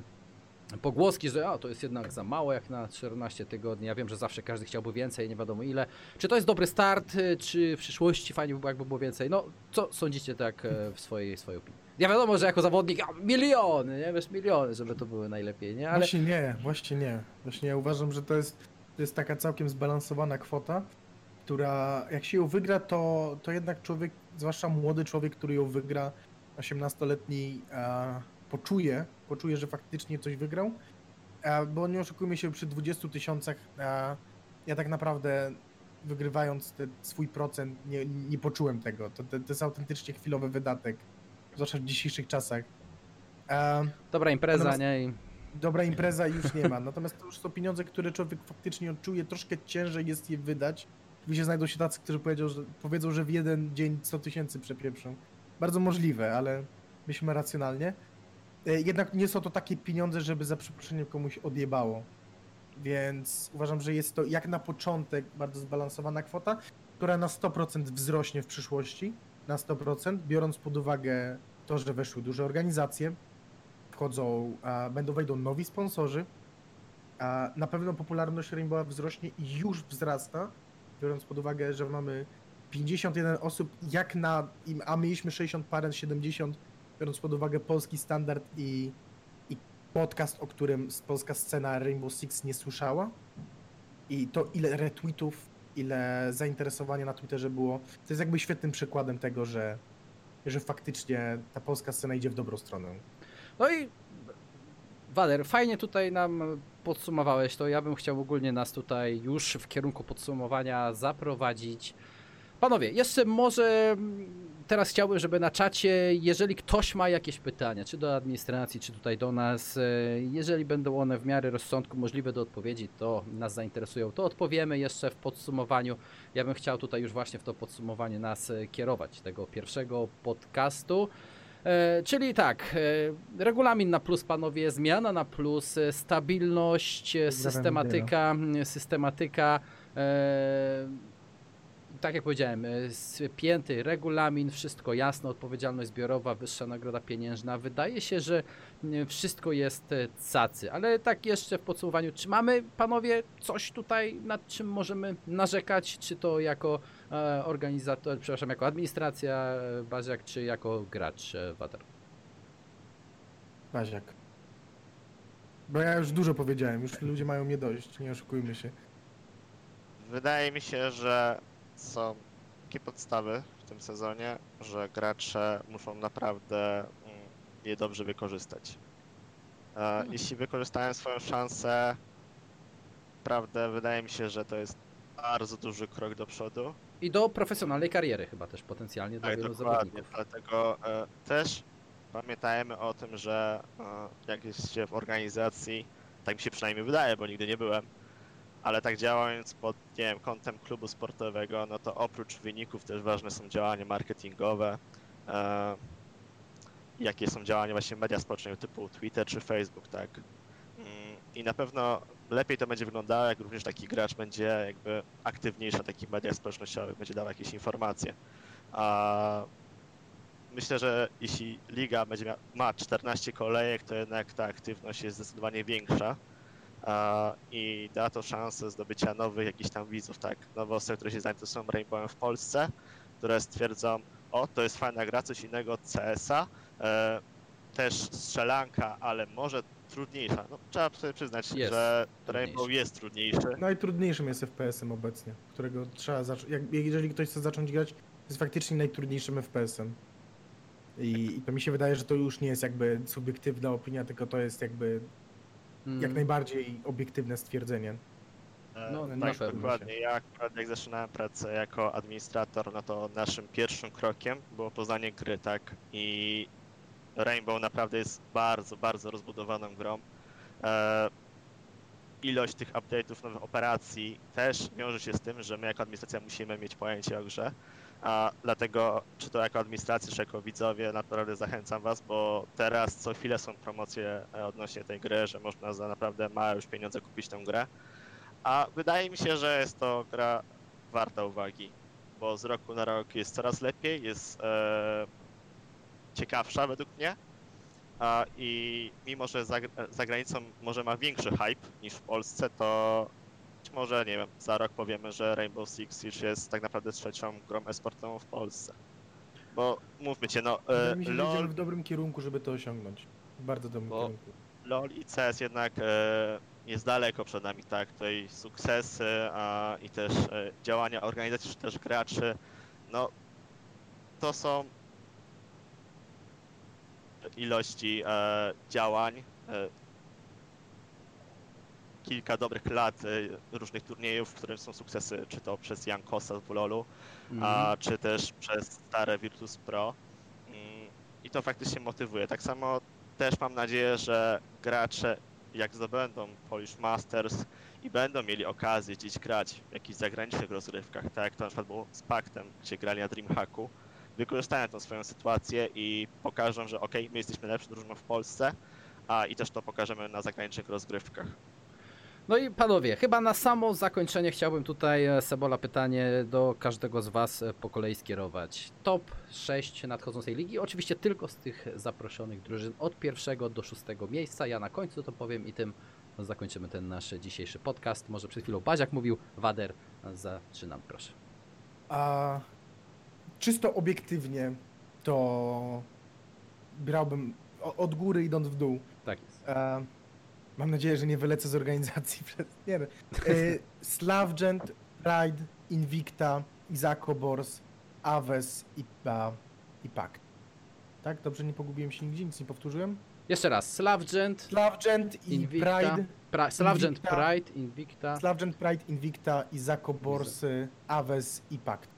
pogłoski, że a, to jest jednak za mało jak na 14 tygodni. Ja wiem, że zawsze każdy chciałby więcej, nie wiadomo ile. Czy to jest dobry start, y, czy w przyszłości fajnie jakby było więcej? No, co sądzicie tak e, w swojej, swojej opinii? Ja wiadomo, że jako zawodnik a, miliony, nie? Wiesz, miliony, żeby to były najlepiej, nie? Ale Właśnie nie, właśnie nie. Właśnie ja uważam, że to jest, to jest taka całkiem zbalansowana kwota, która jak się ją wygra, to, to jednak człowiek, zwłaszcza młody człowiek, który ją wygra, 18-letni, e, poczuje, poczuje, że faktycznie coś wygrał. E, bo nie oszukujmy się, przy 20 tysiącach e, ja tak naprawdę wygrywając te, swój procent nie, nie poczułem tego. To, to, to jest autentycznie chwilowy wydatek, zwłaszcza w dzisiejszych czasach. E, dobra impreza, Natomiast- nie? I dobra impreza już nie ma. Natomiast to już są pieniądze, które człowiek faktycznie odczuje, troszkę ciężej jest je wydać. Oczywiście znajdą się tacy, którzy powiedzą, że, powiedzą, że w jeden dzień 100 tysięcy przepieprzą. Bardzo możliwe, ale myślmy racjonalnie. E, Jednak nie są to takie pieniądze, żeby za przeproszeniem komuś odjebało. Więc uważam, że jest to jak na początek bardzo zbalansowana kwota, która na 100% wzrośnie w przyszłości. Na 100%, biorąc pod uwagę to, że weszły duże organizacje, wchodzą, będą wejdą nowi sponsorzy, na pewno popularność Rainbowa wzrośnie i już wzrasta, biorąc pod uwagę, że mamy 51 osób, jak na, a mieliśmy 60 parę, 70, biorąc pod uwagę polski standard i, i podcast, o którym polska scena Rainbow Six nie słyszała i to ile retweetów ile zainteresowania na Twitterze było. To jest jakby świetnym przykładem tego, że, że faktycznie ta polska scena idzie w dobrą stronę. No i Wader, fajnie tutaj nam podsumowałeś to. Ja bym chciał ogólnie nas tutaj już w kierunku podsumowania zaprowadzić. Panowie, jeszcze może teraz chciałbym, żeby na czacie, jeżeli ktoś ma jakieś pytania, czy do administracji, czy tutaj do nas, e, jeżeli będą one w miarę rozsądku możliwe do odpowiedzi, to nas zainteresują, to odpowiemy jeszcze w podsumowaniu. Ja bym chciał tutaj już właśnie w to podsumowanie nas e, kierować, tego pierwszego podcastu. E, czyli tak, e, regulamin na plus, panowie, zmiana na plus, e, stabilność, systematyka, systematyka. Tak jak powiedziałem, e, spięty regulamin, wszystko jasne, odpowiedzialność zbiorowa, wyższa nagroda pieniężna. Wydaje się, że m, wszystko jest e, cacy, ale tak jeszcze w podsumowaniu, czy mamy, panowie, coś tutaj, nad czym możemy narzekać, czy to jako e, organizator, przepraszam, jako administracja Baziak, czy jako gracz Water? Baziak. Bo ja już dużo powiedziałem, już ludzie mają mnie dość, nie oszukujmy się. Wydaje mi się, że są takie podstawy w tym sezonie, że gracze muszą naprawdę mm, je dobrze wykorzystać. E, Jeśli wykorzystają swoją szansę, naprawdę wydaje mi się, że to jest bardzo duży krok do przodu. I do profesjonalnej kariery chyba też potencjalnie dla Tak, wielu dokładnie. zawodników. Dlatego e, też pamiętajmy o tym, że e, jak jest się w organizacji, tak mi się przynajmniej wydaje, bo nigdy nie byłem, ale tak działając pod, nie wiem, kątem klubu sportowego, no to oprócz wyników też ważne są działania marketingowe, e, jakie są działania właśnie media społecznego typu Twitter czy Facebook, tak. Mm, I na pewno lepiej to będzie wyglądało, jak również taki gracz będzie jakby aktywniejszy na takich mediach społecznościowych, będzie dawał jakieś informacje. A myślę, że jeśli liga będzie mia- ma 14 kolejek, to jednak ta aktywność jest zdecydowanie większa i da to szansę zdobycia nowych jakichś tam widzów, tak, nowe osoby, które się zainteresują Rainbowem w Polsce, które stwierdzą, o, to jest fajna gra, coś innego od CS-a, e, też strzelanka, ale może trudniejsza. No, trzeba sobie przyznać, Jest że. Rainbow jest trudniejszy. Najtrudniejszym jest FPS-em obecnie, którego trzeba zacząć. Jak, jeżeli ktoś chce zacząć grać, to jest faktycznie najtrudniejszym FPS-em. I, I to mi się wydaje, że to już nie jest jakby subiektywna opinia, tylko to jest jakby Mm, jak najbardziej obiektywne stwierdzenie. No, na tak, pewno dokładnie. Ja akurat jak zaczynałem pracę jako administrator, no to naszym pierwszym krokiem było poznanie gry, tak? I Rainbow naprawdę jest bardzo, bardzo rozbudowaną grą. E, ilość tych update'ów, nowych operacji też wiąże się z tym, że my jako administracja musimy mieć pojęcie o grze. A dlatego, czy to jako administracja, czy jako widzowie, naprawdę zachęcam Was, bo teraz co chwilę są promocje e, odnośnie tej gry, że można za naprawdę małe już pieniądze kupić tę grę. A wydaje mi się, że jest to gra warta uwagi, bo z roku na rok jest coraz lepiej, jest e, ciekawsza według mnie. A, I mimo, że za, za granicą może ma większy hype niż w Polsce, to być może, nie wiem, za rok powiemy, że Rainbow Six już jest tak naprawdę trzecią grą esportową w Polsce. Bo mówmy cię, no, e, mi się, LOL idziemy w dobrym kierunku, żeby to osiągnąć. W bardzo dobrym Bo- kierunku. LoL i CS jednak e, jest daleko przed nami, tak? Tutaj sukcesy a, i też e, działania organizacji czy też graczy, no to są ilości e, działań, e, kilka dobrych lat e, różnych turniejów, w których są sukcesy, czy to przez Jankosa w LoLu, mm, a czy też przez stare Virtus Pro. Mm, I to faktycznie motywuje. Tak samo też mam nadzieję, że gracze jak zdobędą Polish Masters i będą mieli okazję gdzieś grać w jakichś zagranicznych rozgrywkach, tak jak to na przykład było z Paktem, gdzie grali na Dreamhacku, wykorzystają tą swoją sytuację i pokażą, że ok, my jesteśmy lepszą drużyną w Polsce, a i też to pokażemy na zagranicznych rozgrywkach. No i panowie, chyba na samo zakończenie chciałbym tutaj e, Sebola pytanie do każdego z was e, po kolei skierować. Top 6 nadchodzącej ligi, oczywiście tylko z tych zaproszonych drużyn od pierwszego do szóstego miejsca. Ja na końcu to powiem i tym zakończymy ten nasz dzisiejszy podcast. Może przed chwilą Baziak mówił, Wader, zaczynam proszę. A czysto obiektywnie to brałbym od góry idąc w dół. Tak jest. E, mam nadzieję, że nie wylecę z organizacji przez. Nie wiem. E, Slavgent Pride, Invicta, Izako Bors, Aves i, Pact. Tak? Dobrze nie pogubiłem się nigdzie, nic nie powtórzyłem? Jeszcze raz, Slavgent, Slavgent i Invicta, Pride, pra, Slavgent Invicta. Pride, Invicta, Slavgent, Pride, Invicta, Izako Bors, Aves i Pact.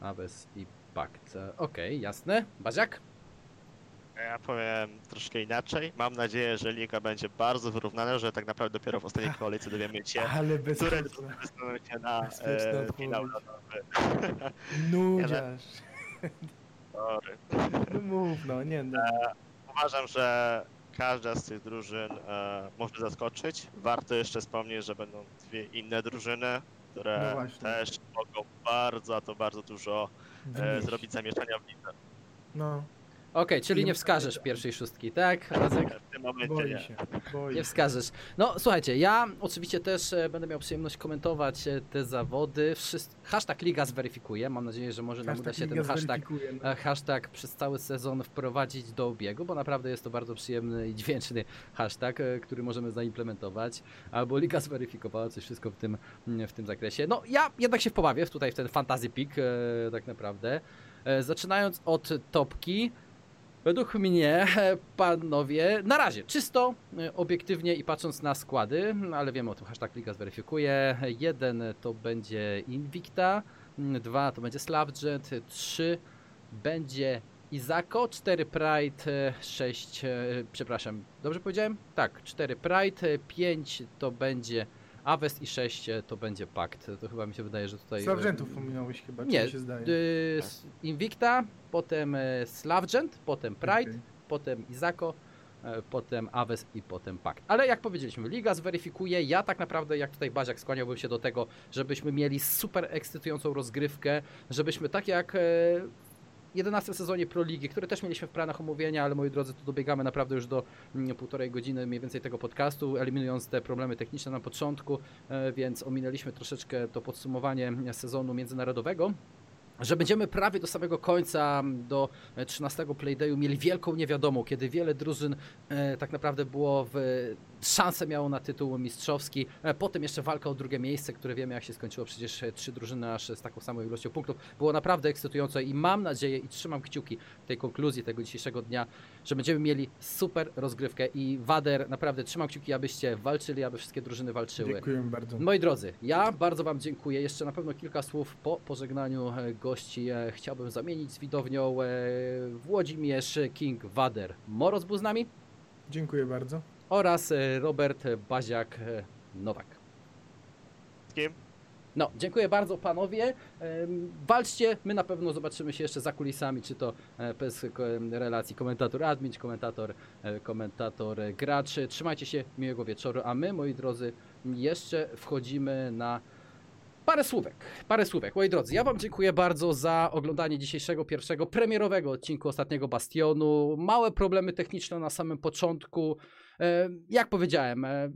Aves i Pact. Okej, jasne. Baziak? Ja powiem troszkę inaczej. Mam nadzieję, że liga będzie bardzo wyrównana, że tak naprawdę dopiero w ostatniej kolejce dowiemy się, Ale bez które dostaną się na e, finał lodowy. Nudziarz. Sorry. No mów, no, nie, no. Uważam, że każda z tych drużyn e, może zaskoczyć. Warto jeszcze wspomnieć, że będą dwie inne drużyny, No które właśnie. też mogą bardzo, a to bardzo dużo e, zrobić zamieszania w lidze. No, Okej, czyli Nie wskażesz pierwszej szóstki, tak? Razek? W tym momencie boi nie. się, boi Nie się. wskażesz. No słuchajcie, ja oczywiście też e, będę miał przyjemność komentować e, te zawody. Wszyscy... Hashtag Liga zweryfikuje. Mam nadzieję, że może nam uda się Liga ten hashtag zweryfikuje, no. e, hashtag przez cały sezon wprowadzić do obiegu, bo naprawdę jest to bardzo przyjemny i dźwięczny hashtag, e, który możemy zaimplementować, albo Liga zweryfikowała coś wszystko w tym, w tym zakresie. No ja jednak się pobawię tutaj w ten fantasy pick e, tak naprawdę. E, Zaczynając od topki, Według mnie, e, panowie, na razie czysto, e, obiektywnie i patrząc na składy, ale wiemy o tym, hashtag Liga zweryfikuje. Jeden to będzie Invicta, mm, dwa to będzie Slavjet, trzy będzie Izako, 4 Pride, 6, przepraszam, dobrze powiedziałem? Tak, 4 Pride, 5 to będzie Avest i 6 to będzie Pact. To chyba mi się wydaje, że tutaj... e, Slavgentów pominąłeś chyba, Nie, mi się zdaje? y, Invicta, potem e, Slavgent, potem Pride, Okej. potem Izako, e, potem Aves i potem Pact. Ale jak powiedzieliśmy, Liga zweryfikuje. Ja tak naprawdę, jak tutaj Baziak, skłaniałbym się do tego, żebyśmy mieli super ekscytującą rozgrywkę, żebyśmy tak jak e, 11 sezonie Pro Ligi, które też mieliśmy w planach omówienia, ale moi drodzy, tu dobiegamy naprawdę już do mm, półtorej godziny mniej więcej tego podcastu, eliminując te problemy techniczne na początku, e, więc ominęliśmy troszeczkę to podsumowanie sezonu międzynarodowego że będziemy prawie do samego końca, do e, 13 playdayu mieli wielką niewiadomą, kiedy wiele drużyn e, tak naprawdę było w szansę miało na tytuł mistrzowski. E, potem jeszcze walka o drugie miejsce, które wiemy jak się skończyło, przecież e, trzy drużyny aż z taką samą ilością punktów. Było naprawdę ekscytujące i mam nadzieję i trzymam kciuki tej konkluzji tego dzisiejszego dnia, że będziemy mieli super rozgrywkę i Wader, naprawdę trzymam kciuki, abyście walczyli, aby wszystkie drużyny walczyły. Dziękuję bardzo. Moi drodzy, ja bardzo Wam dziękuję. Jeszcze na pewno kilka słów po pożegnaniu e, gości chciałbym zamienić z widownią Włodzimierz King Wader. Moros był z nami Dziękuję bardzo. Oraz e, Robert Baziak e, kim? No, dziękuję bardzo panowie. Em, Walczcie, my na pewno zobaczymy się jeszcze za kulisami, czy to e, bez relacji komentator admin, czy komentator, e, komentator e, gracz. Trzymajcie się, miłego wieczoru, a my, moi drodzy, jeszcze wchodzimy na parę słówek. Parę słówek. Moi drodzy, ja wam dziękuję bardzo za oglądanie dzisiejszego pierwszego premierowego odcinku Ostatniego Bastionu. Małe problemy techniczne na samym początku. E, Jak powiedziałem, e,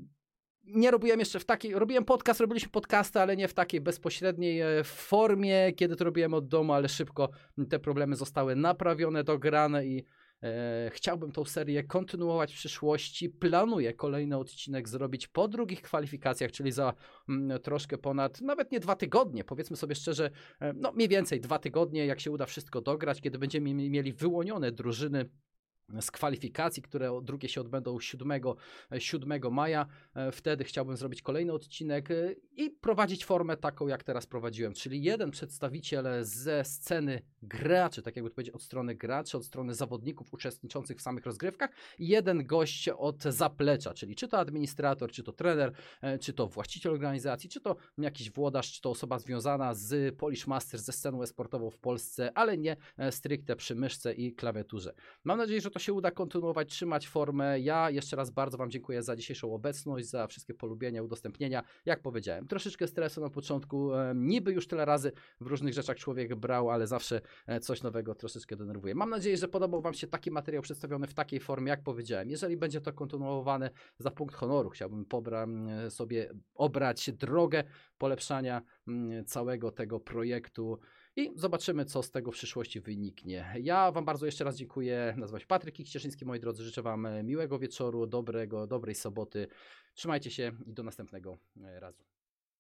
nie robiłem jeszcze w takiej, robiłem podcast, robiliśmy podcasty, ale nie w takiej bezpośredniej e, formie, kiedy to robiłem od domu, ale szybko te problemy zostały naprawione, dograne i e, chciałbym tą serię kontynuować w przyszłości. Planuję kolejny odcinek zrobić po drugich kwalifikacjach, czyli za mm, troszkę ponad, nawet nie dwa tygodnie, powiedzmy sobie szczerze, e, no mniej więcej dwa tygodnie, jak się uda wszystko dograć, kiedy będziemy mieli wyłonione drużyny z kwalifikacji, które drugie się odbędą 7, e, 7 maja. E, Wtedy chciałbym zrobić kolejny odcinek e, i prowadzić formę taką, jak teraz prowadziłem, czyli jeden przedstawiciel ze sceny graczy, tak jakby to powiedzieć, od strony graczy, od strony zawodników uczestniczących w samych rozgrywkach i jeden gość od zaplecza, czyli czy to administrator, czy to trener, e, czy to właściciel organizacji, czy to jakiś włodarz, czy to osoba związana z Polish Masters, ze sceną e-sportową w Polsce, ale nie e, stricte przy myszce i klawiaturze. Mam nadzieję, że to się uda kontynuować, trzymać formę. Ja jeszcze raz bardzo Wam dziękuję za dzisiejszą obecność, za wszystkie polubienia, udostępnienia. Jak powiedziałem, troszeczkę stresu na początku. e, Niby już tyle razy w różnych rzeczach człowiek brał, ale zawsze coś nowego troszeczkę denerwuje. Mam nadzieję, że podobał Wam się taki materiał przedstawiony w takiej formie, jak powiedziałem. Jeżeli będzie to kontynuowane za punkt honoru, chciałbym pobra, sobie obrać drogę polepszania całego tego projektu i zobaczymy, co z tego w przyszłości wyniknie. Ja Wam bardzo jeszcze raz dziękuję. Nazywam się Patryk Cieszyński, moi drodzy. Życzę Wam miłego wieczoru, dobrego, dobrej soboty. Trzymajcie się i do następnego e, razu.